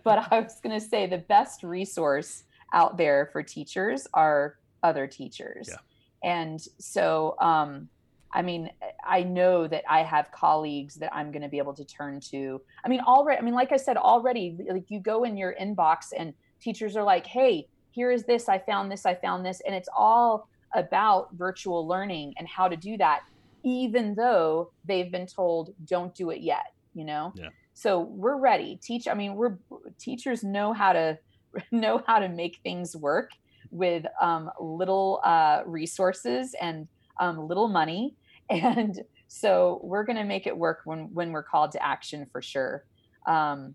but I was going to say the best resource out there for teachers are other teachers. Yeah. And so, um, I mean, I know that I have colleagues that I'm going to be able to turn to. I mean, already, I mean, like I said, already, like you go in your inbox and teachers are like, hey, here is this, I found this, I found this. And it's all about virtual learning and how to do that, even though they've been told, don't do it yet, you know? Yeah. So we're ready. Teach, I mean, we're teachers know how to know how to make things work with um, little uh, resources and um, little money. And so we're going to make it work when, when we're called to action for sure. Um,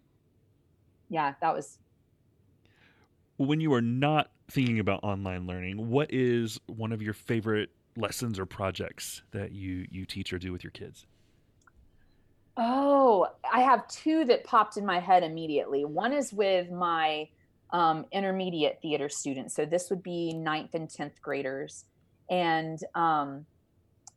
yeah, that was. When you are not thinking about online learning, what is one of your favorite lessons or projects that you, you teach or do with your kids? Oh, I have two that popped in my head immediately. One is with my um, intermediate theater students. So this would be ninth and 10th graders. And, um,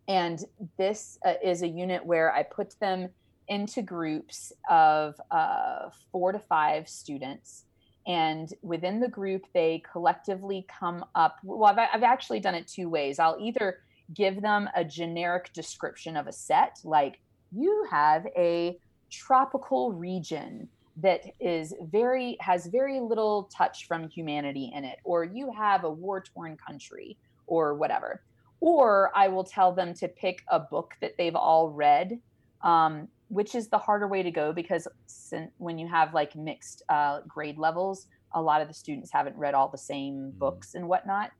and this uh, is a unit where I put them into groups of uh, four to five students. And within the group, they collectively come up. Well, I've, I've actually done it two ways. I'll either give them a generic description of a set, like you have a tropical region that is very has very little touch from humanity in it or you have a war torn country or whatever. Or i will tell them to pick a book that they've all read um, which is the harder way to go because when you have like mixed uh, grade levels a lot of the students haven't read all the same mm-hmm. books and whatnot.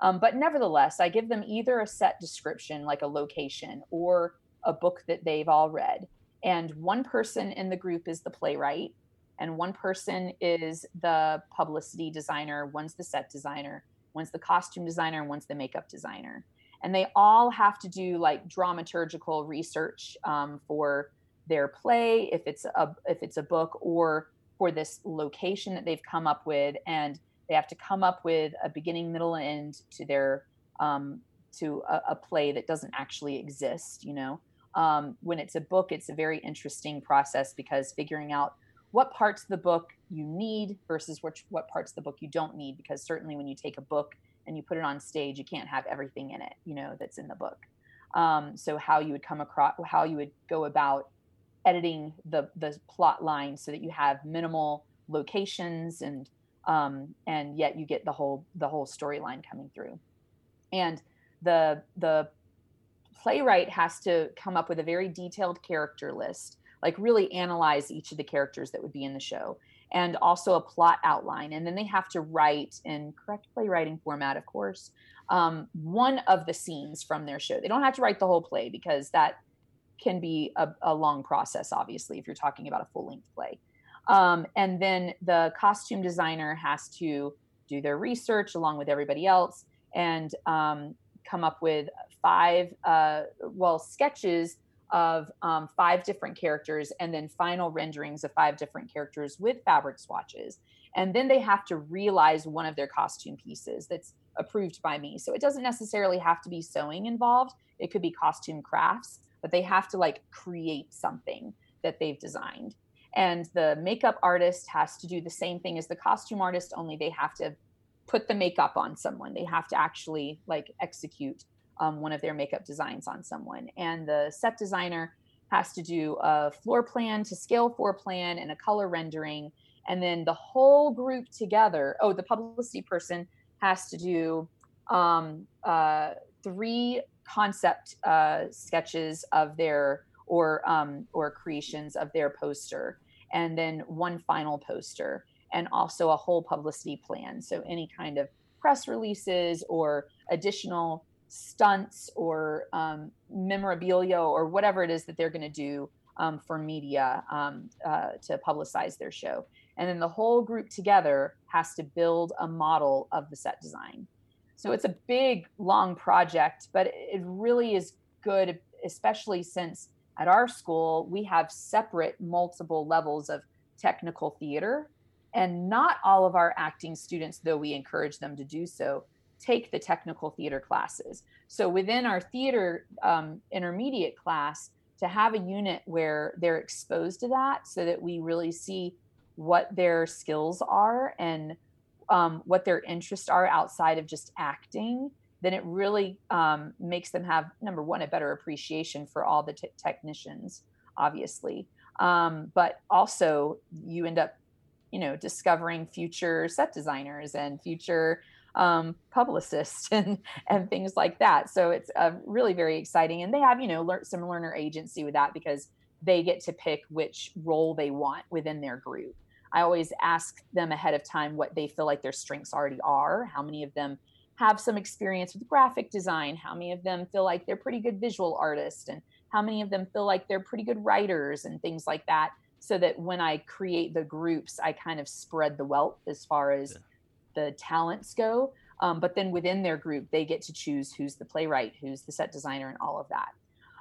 Um, but nevertheless i give them either a set description like a location or a book that they've all read. And one person in the group is the playwright and one person is the publicity designer, one's the set designer, one's the costume designer, and one's the makeup designer. And they all have to do like dramaturgical research um, for their play, if it's a if it's a book, or for this location that they've come up with, and they have to come up with a beginning, middle, and end to their um, to a, a play that doesn't actually exist. You know, um, when it's a book, it's a very interesting process because figuring out what parts of the book you need versus which what parts of the book you don't need because certainly when you take a book and you put it on stage you can't have everything in it you know that's in the book. Um, so how you would come across how you would go about editing the the plot line so that you have minimal locations and um, and yet you get the whole the whole storyline coming through. And the the playwright has to come up with a very detailed character list like really analyze each of the characters that would be in the show and also a plot outline. And then they have to write in correct playwriting format of course um, one of the scenes from their show. They don't have to write the whole play because that can be a, a long process obviously if you're talking about a full-length play. Um, and then the costume designer has to do their research along with everybody else and um, come up with five uh, well sketches of um, five different characters and then final renderings of five different characters with fabric swatches. And then they have to realize one of their costume pieces that's approved by me. So it doesn't necessarily have to be sewing involved, it could be costume crafts, but they have to like create something that they've designed. And the makeup artist has to do the same thing as the costume artist, only they have to put the makeup on someone. They have to actually like execute um, one of their makeup designs on someone. And the set designer has to do a floor plan to scale floor plan and a color rendering. And then the whole group together, oh, the publicity person has to do um, uh, three concept uh, sketches of their or um, or creations of their poster, and then one final poster, and also a whole publicity plan. So any kind of press releases or additional stunts or um, memorabilia or whatever it is that they're going to do um, for media um, uh, to publicize their show. And then the whole group together has to build a model of the set design. So it's a big, long project, but it really is good, especially since at our school we have separate multiple levels of technical theater. And not all of our acting students, though we encourage them to do so, take the technical theater classes. So within our theater um, intermediate class, to have a unit where they're exposed to that so that we really see what their skills are and um, what their interests are outside of just acting then it really um, makes them have number one a better appreciation for all the t- technicians obviously um, but also you end up you know discovering future set designers and future um, and and things like that. So it's uh, really very exciting, and they have you know some learner agency with that because they get to pick which role they want within their group. I always ask them ahead of time what they feel like their strengths already are. How many of them have some experience with graphic design? How many of them feel like they're pretty good visual artists? And how many of them feel like they're pretty good writers and things like that? So that when I create the groups, I kind of spread the wealth as far as yeah the talents go. Um, but then within their group, they get to choose who's the playwright, who's the set designer, and all of that.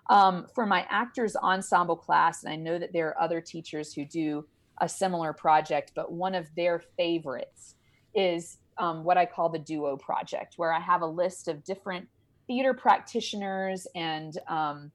Um, for my actors ensemble class, and I know that there are other teachers who do a similar project, but one of their favorites is um, what I call the duo project, where I have a list of different theater practitioners and um,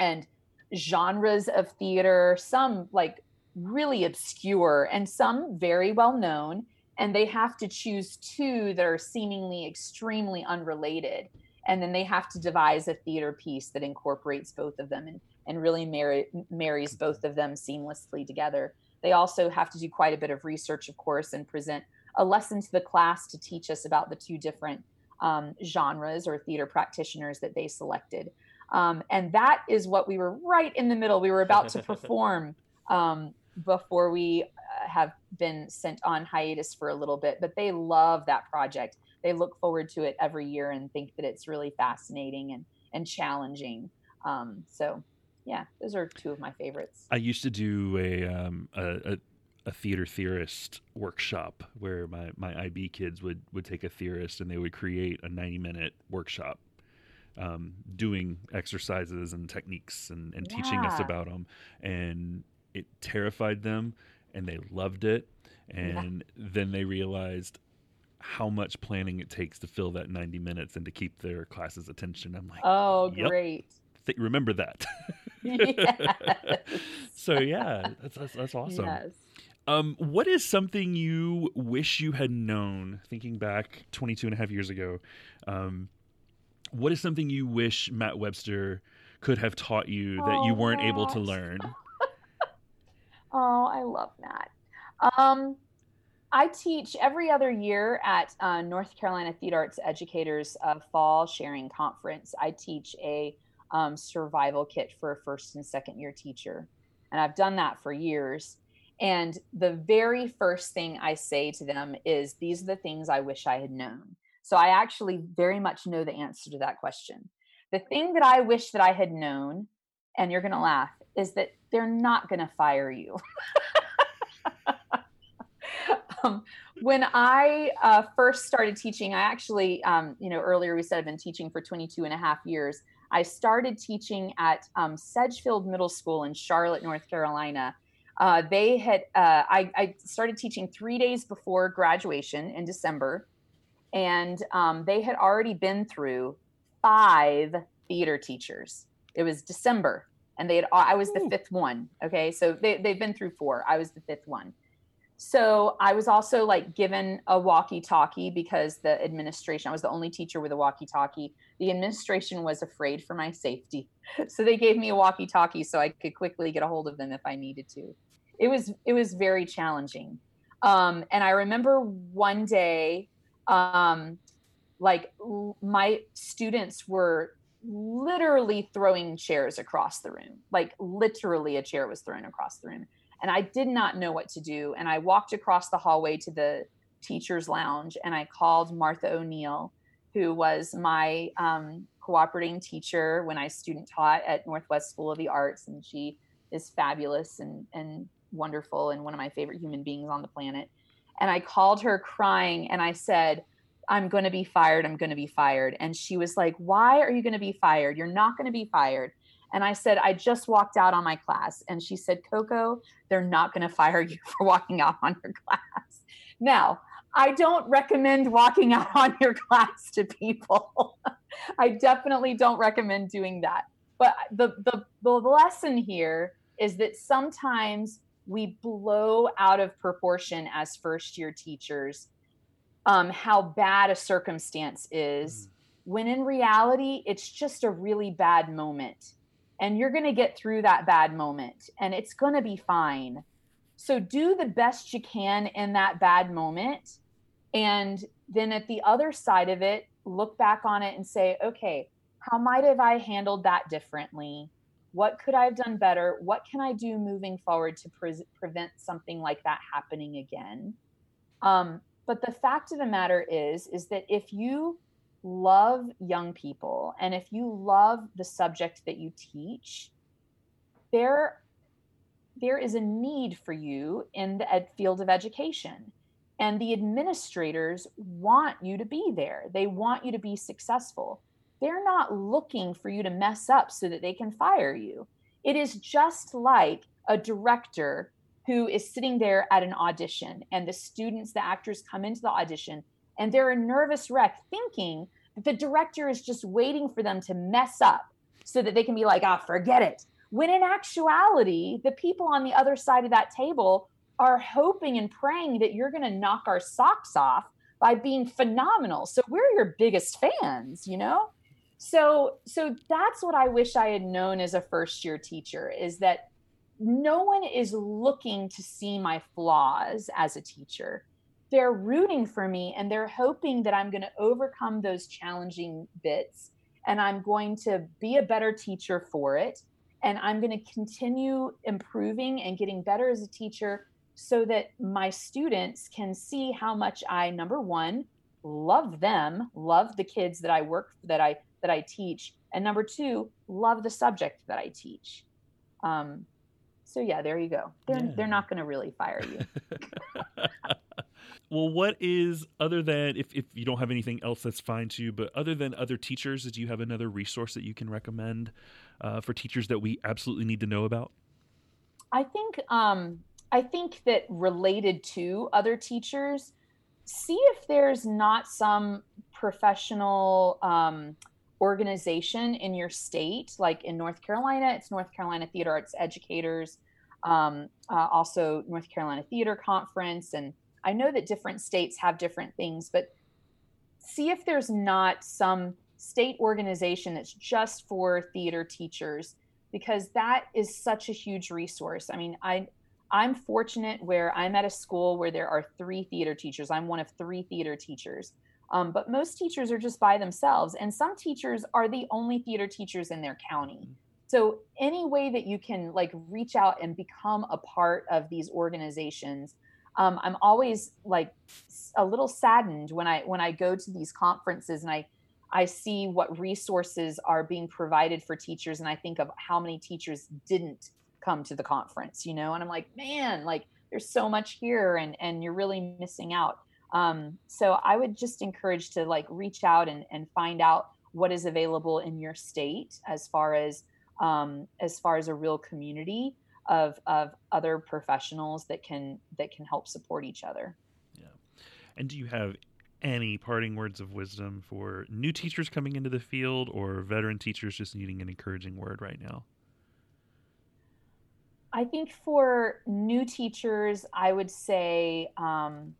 and genres of theater, some like really obscure and some very well known and they have to choose two that are seemingly extremely unrelated. And then they have to devise a theater piece that incorporates both of them and, and really marry, marries both of them seamlessly together. They also have to do quite a bit of research of course and present a lesson to the class to teach us about the two different um, genres or theater practitioners that they selected. Um, and that is what we were right in the middle. We were about to perform um, before we have been sent on hiatus for a little bit, but they love that project. They look forward to it every year and think that it's really fascinating and and challenging. Um, so, yeah, those are two of my favorites. I used to do a um, a, a, a theater theorist workshop where my, my IB kids would would take a theorist and they would create a ninety minute workshop um, doing exercises and techniques and, and yeah. teaching us about them. And it terrified them and they loved it. And yeah. then they realized how much planning it takes to fill that 90 minutes and to keep their class's attention. I'm like, oh, yep. great. Th- remember that. yes. so yeah, that's, that's, that's awesome. Yes. Um, what is something you wish you had known thinking back 22 and a half years ago? Um, what is something you wish Matt Webster could have taught you that oh, you weren't gosh. able to learn? Oh, I love that. Um, I teach every other year at uh, North Carolina Theater Arts Educators uh, Fall Sharing Conference. I teach a um, survival kit for a first and second year teacher. And I've done that for years. And the very first thing I say to them is, These are the things I wish I had known. So I actually very much know the answer to that question. The thing that I wish that I had known, and you're going to laugh, is that they're not going to fire you. um, when I uh, first started teaching, I actually, um, you know, earlier we said I've been teaching for 22 and a half years. I started teaching at um, Sedgefield Middle School in Charlotte, North Carolina. Uh, they had, uh, I, I, started teaching three days before graduation in December, and um, they had already been through five theater teachers. It was December and they had I was the fifth one. Okay, so they they've been through four. I was the fifth one. So I was also like given a walkie-talkie because the administration. I was the only teacher with a walkie-talkie. The administration was afraid for my safety, so they gave me a walkie-talkie so I could quickly get a hold of them if I needed to. It was it was very challenging, um, and I remember one day, um, like my students were literally throwing chairs across the room. Like literally a chair was thrown across the room. And I did not know what to do. And I walked across the hallway to the teacher's lounge and I called Martha O'Neill, who was my um, cooperating teacher when I student taught at Northwest School of the Arts, and she is fabulous and and wonderful and one of my favorite human beings on the planet. And I called her crying and I said, I'm going to be fired. I'm going to be fired. And she was like, Why are you going to be fired? You're not going to be fired. And I said, I just walked out on my class. And she said, KoKo, they're not going to fire you for walking out on your class. Now, I don't recommend walking out on your class to people. I definitely don't recommend doing that. But the, the, the lesson here is that sometimes we blow out of proportion as first year teachers um, how bad a circumstance is, mm. when in reality, it's just a really bad moment. And you're going to get through that bad moment and it's going to be fine. So do the best you can in that bad moment. And then at the other side of it, look back on it and say, okay, how might have I handled that differently? What could I have done better? What can I do moving forward to pre- prevent something like that happening again? Um, but the fact of the matter is, is that if you love young people and if you love the subject that you teach, there, there is a need for you in the ed- field of education. And the administrators want you to be there. They want you to be successful. They're not looking for you to mess up so that they can fire you. It is just like a director who is sitting there at an audition and the students the actors come into the audition and they're a nervous wreck thinking that the director is just waiting for them to mess up so that they can be like ah forget it. When in actuality the people on the other side of that table are hoping and praying that you're going to knock our socks off by being phenomenal. So we're your biggest fans you know? So so that's what i wish i had known as a first year teacher is that no one is looking to see my flaws as a teacher. They're rooting for me and they're hoping that I'm going to overcome those challenging bits and I'm going to be a better teacher for it. And I'm going to continue improving and getting better as a teacher so that my students can see how much I, number one, love them, love the kids that I work that I that I teach, and number two, love the subject that I teach. Um, so yeah, there you go. They're yeah. they're not going to really fire you. well, what is other than if if you don't have anything else, that's fine too. But other than other teachers, do you have another resource that you can recommend uh, for teachers that we absolutely need to know about? I think um, I think that related to other teachers, see if there's not some professional. Um, organization in your state. Like in North Carolina, it's North Carolina Theater Arts Educators, um, uh, also North Carolina Theater Conference. And I know that different states have different things, but see if there's not some state organization that's just for theater teachers because that is such a huge resource. I mean, I I'm fortunate where I'm at a school where there are three theater teachers. I'm one of three theater teachers. Um, but most teachers are just by themselves, and some teachers are the only theater teachers in their county. So any way that you can like reach out and become a part of these organizations, um, I'm always like a little saddened when I when I go to these conferences and I I see what resources are being provided for teachers, and I think of how many teachers didn't come to the conference, you know, and I'm like, man, like there's so much here, and and you're really missing out. Um, so I would just encourage to like reach out and, and find out what is available in your state as far as um, as far as a real community of of other professionals that can that can help support each other. Yeah. And do you have any parting words of wisdom for new teachers coming into the field or veteran teachers just needing an encouraging word right now? I think for new teachers, I would say um,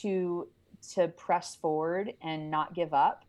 to to press forward and not give up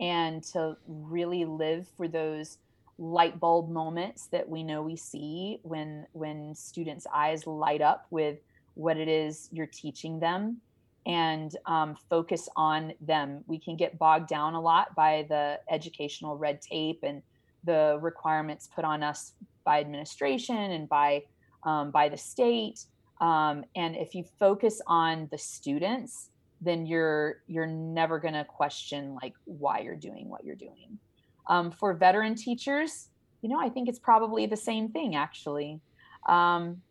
and to really live for those light bulb moments that we know we see when when students eyes light up with what it is you're teaching them and um, focus on them. We can get bogged down a lot by the educational red tape and the requirements put on us by administration and by um, by the state. Um, and if you focus on the students then you're you're never going to question like why you're doing what you're doing um, for veteran teachers you know i think it's probably the same thing actually. Um,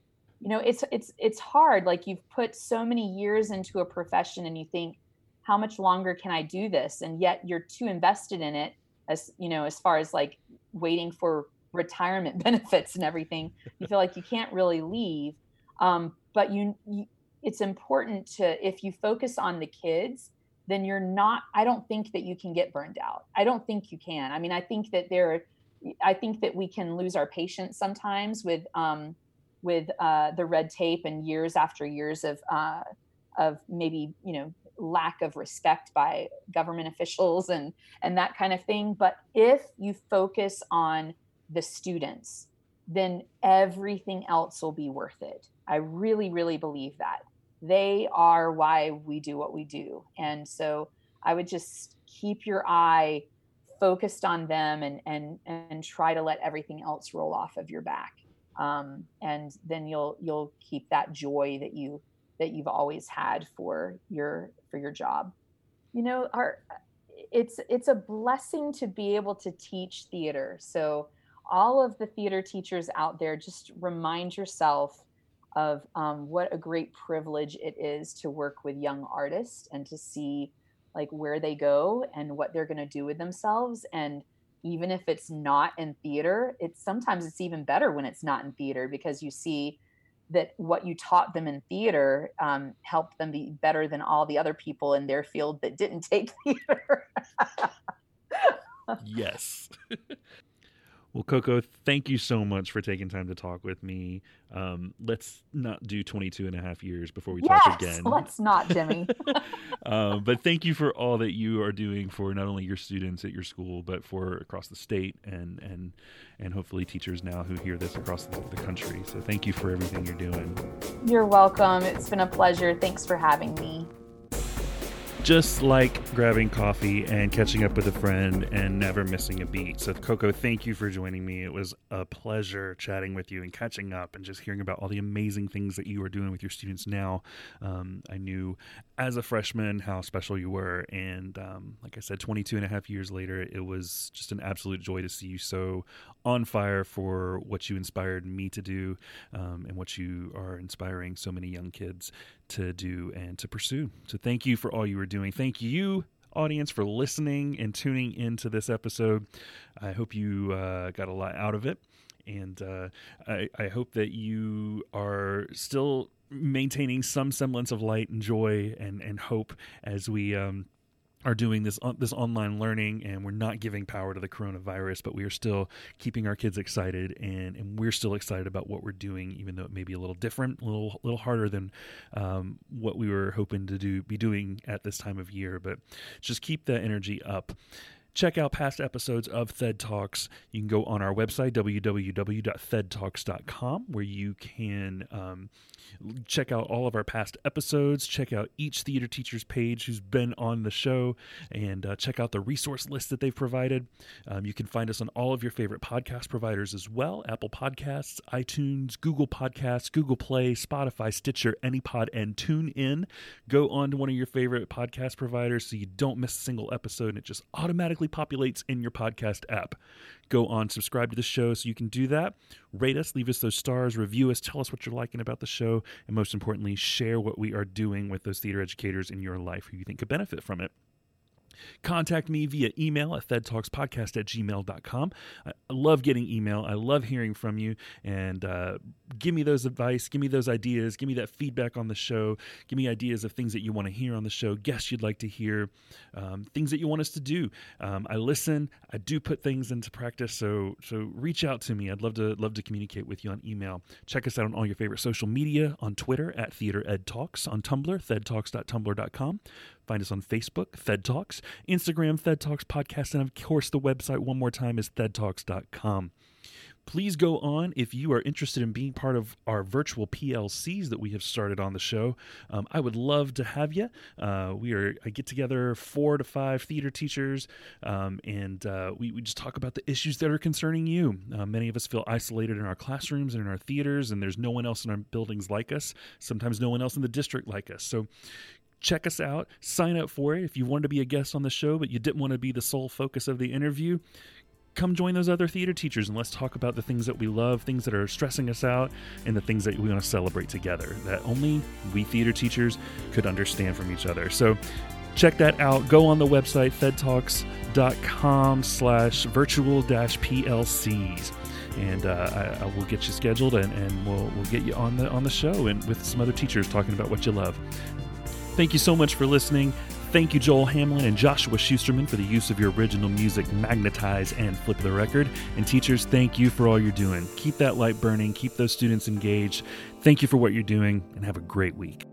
you know it's it's it's hard like you've put so many years into a profession and you think how much longer can i do this? And yet you're too invested in it as you know as far as like waiting for retirement benefits and everything. You feel like you can't really leave. Um, but you, you it's important to if you focus on the kids then you're not i don't think that you can get burned out. I don't think you can. I mean i think that there i think that we can lose our patience sometimes with um, with uh, the red tape and years after years of uh, of maybe you know lack of respect by government officials and and that kind of thing. But if you focus on the students then everything else will be worth it. I really really believe that they are why we do what we do. And so i would just keep your eye focused on them and and and try to let everything else roll off of your back. Um, and then you'll you'll keep that joy that you that you've always had for your for your job. You know our it's it's a blessing to be able to teach theater. So all of the theater teachers out there just remind yourself of um, what a great privilege it is to work with young artists and to see like where they go and what they're going to do with themselves. And even if it's not in theater it's sometimes it's even better when it's not in theater because you see that what you taught them in theater um, helped them be better than all the other people in their field that didn't take theater. Yes Well, KoKo, thank you so much for taking time to talk with me. Um, let's not do 22 and a half years before we yes, talk again. Let's not, Jimmy. uh, but thank you for all that you are doing for not only your students at your school, but for across the state and and and hopefully teachers now who hear this across the, the country. So thank you for everything you're doing. You're welcome. It's been a pleasure. Thanks for having me just like grabbing coffee and catching up with a friend and never missing a beat. So, KoKo, thank you for joining me. It was a pleasure chatting with you and catching up and just hearing about all the amazing things that you are doing with your students now. Um, I knew as a freshman how special you were. And um, like I said, 22 and a half years later, it was just an absolute joy to see you so on fire for what you inspired me to do um, and what you are inspiring so many young kids to do and to pursue. So thank you for all you are doing. Thank you, audience, for listening and tuning into this episode. I hope you uh, got a lot out of it. And uh, I, I hope that you are still maintaining some semblance of light and joy and, and hope as we um, are doing this on, this online learning and we're not giving power to the coronavirus but we are still keeping our kids excited and, and we're still excited about what we're doing even though it may be a little different a little little harder than um, what we were hoping to do be doing at this time of year. But just keep that energy up check out past episodes of Thed Talks. You can go on our website, www.thedtalks.com, where you can um, check out all of our past episodes, check out each theater teacher's page who's been on the show, and uh, check out the resource list that they've provided. Um, you can find us on all of your favorite podcast providers as well Apple Podcasts, iTunes, Google Podcasts, Google Play, Spotify, Stitcher, AnyPod, and TuneIn. Go on to one of your favorite podcast providers so you don't miss a single episode and it just automatically populates in your podcast app go on, subscribe to the show so you can do that. Rate us, leave us those stars, review us, tell us what you're liking about the show, and most importantly, share what we are doing with those theater educators in your life who you think could benefit from it. Contact me via email at thedtalkspodcast at gmail.com. I love getting email. I love hearing from you. And uh, give me those advice, give me those ideas, give me that feedback on the show, give me ideas of things that you want to hear on the show, guests you'd like to hear, um, things that you want us to do. Um, I listen. I do put things into practice. So so reach out to me. I'd love to love to communicate with you on email. Check us out on all your favorite social media on Twitter at Theater Ed Talks, on Tumblr, thedtalks.tumblr.com. Find us on Facebook, Thed Talks, Instagram, Thed Talks Podcast, and of course the website one more time is thedtalks.com please go on if you are interested in being part of our virtual PLCs that we have started on the show. Um, I would love to have you. Uh, we are I get together four to five theater teachers, um, and uh, we, we just talk about the issues that are concerning you. Uh, many of us feel isolated in our classrooms and in our theaters, and there's no one else in our buildings like us. Sometimes no one else in the district like us. So check us out, sign up for it. If you wanted to be a guest on the show, but you didn't want to be the sole focus of the interview, come join those other theater teachers and let's talk about the things that we love, things that are stressing us out, and the things that we want to celebrate together that only we theater teachers could understand from each other. So check that out. Go on the website, thedtalks.com slash virtual dash PLCs. And uh, I, I, will get you scheduled and, and we'll, we'll get you on the on the show and with some other teachers talking about what you love. Thank you so much for listening. Thank you, Joel Hamlin and Joshua Schusterman, for the use of your original music, Magnetize and Flip the Record. And teachers, thank you for all you're doing. Keep that light burning, keep those students engaged. Thank you for what you're doing, and have a great week.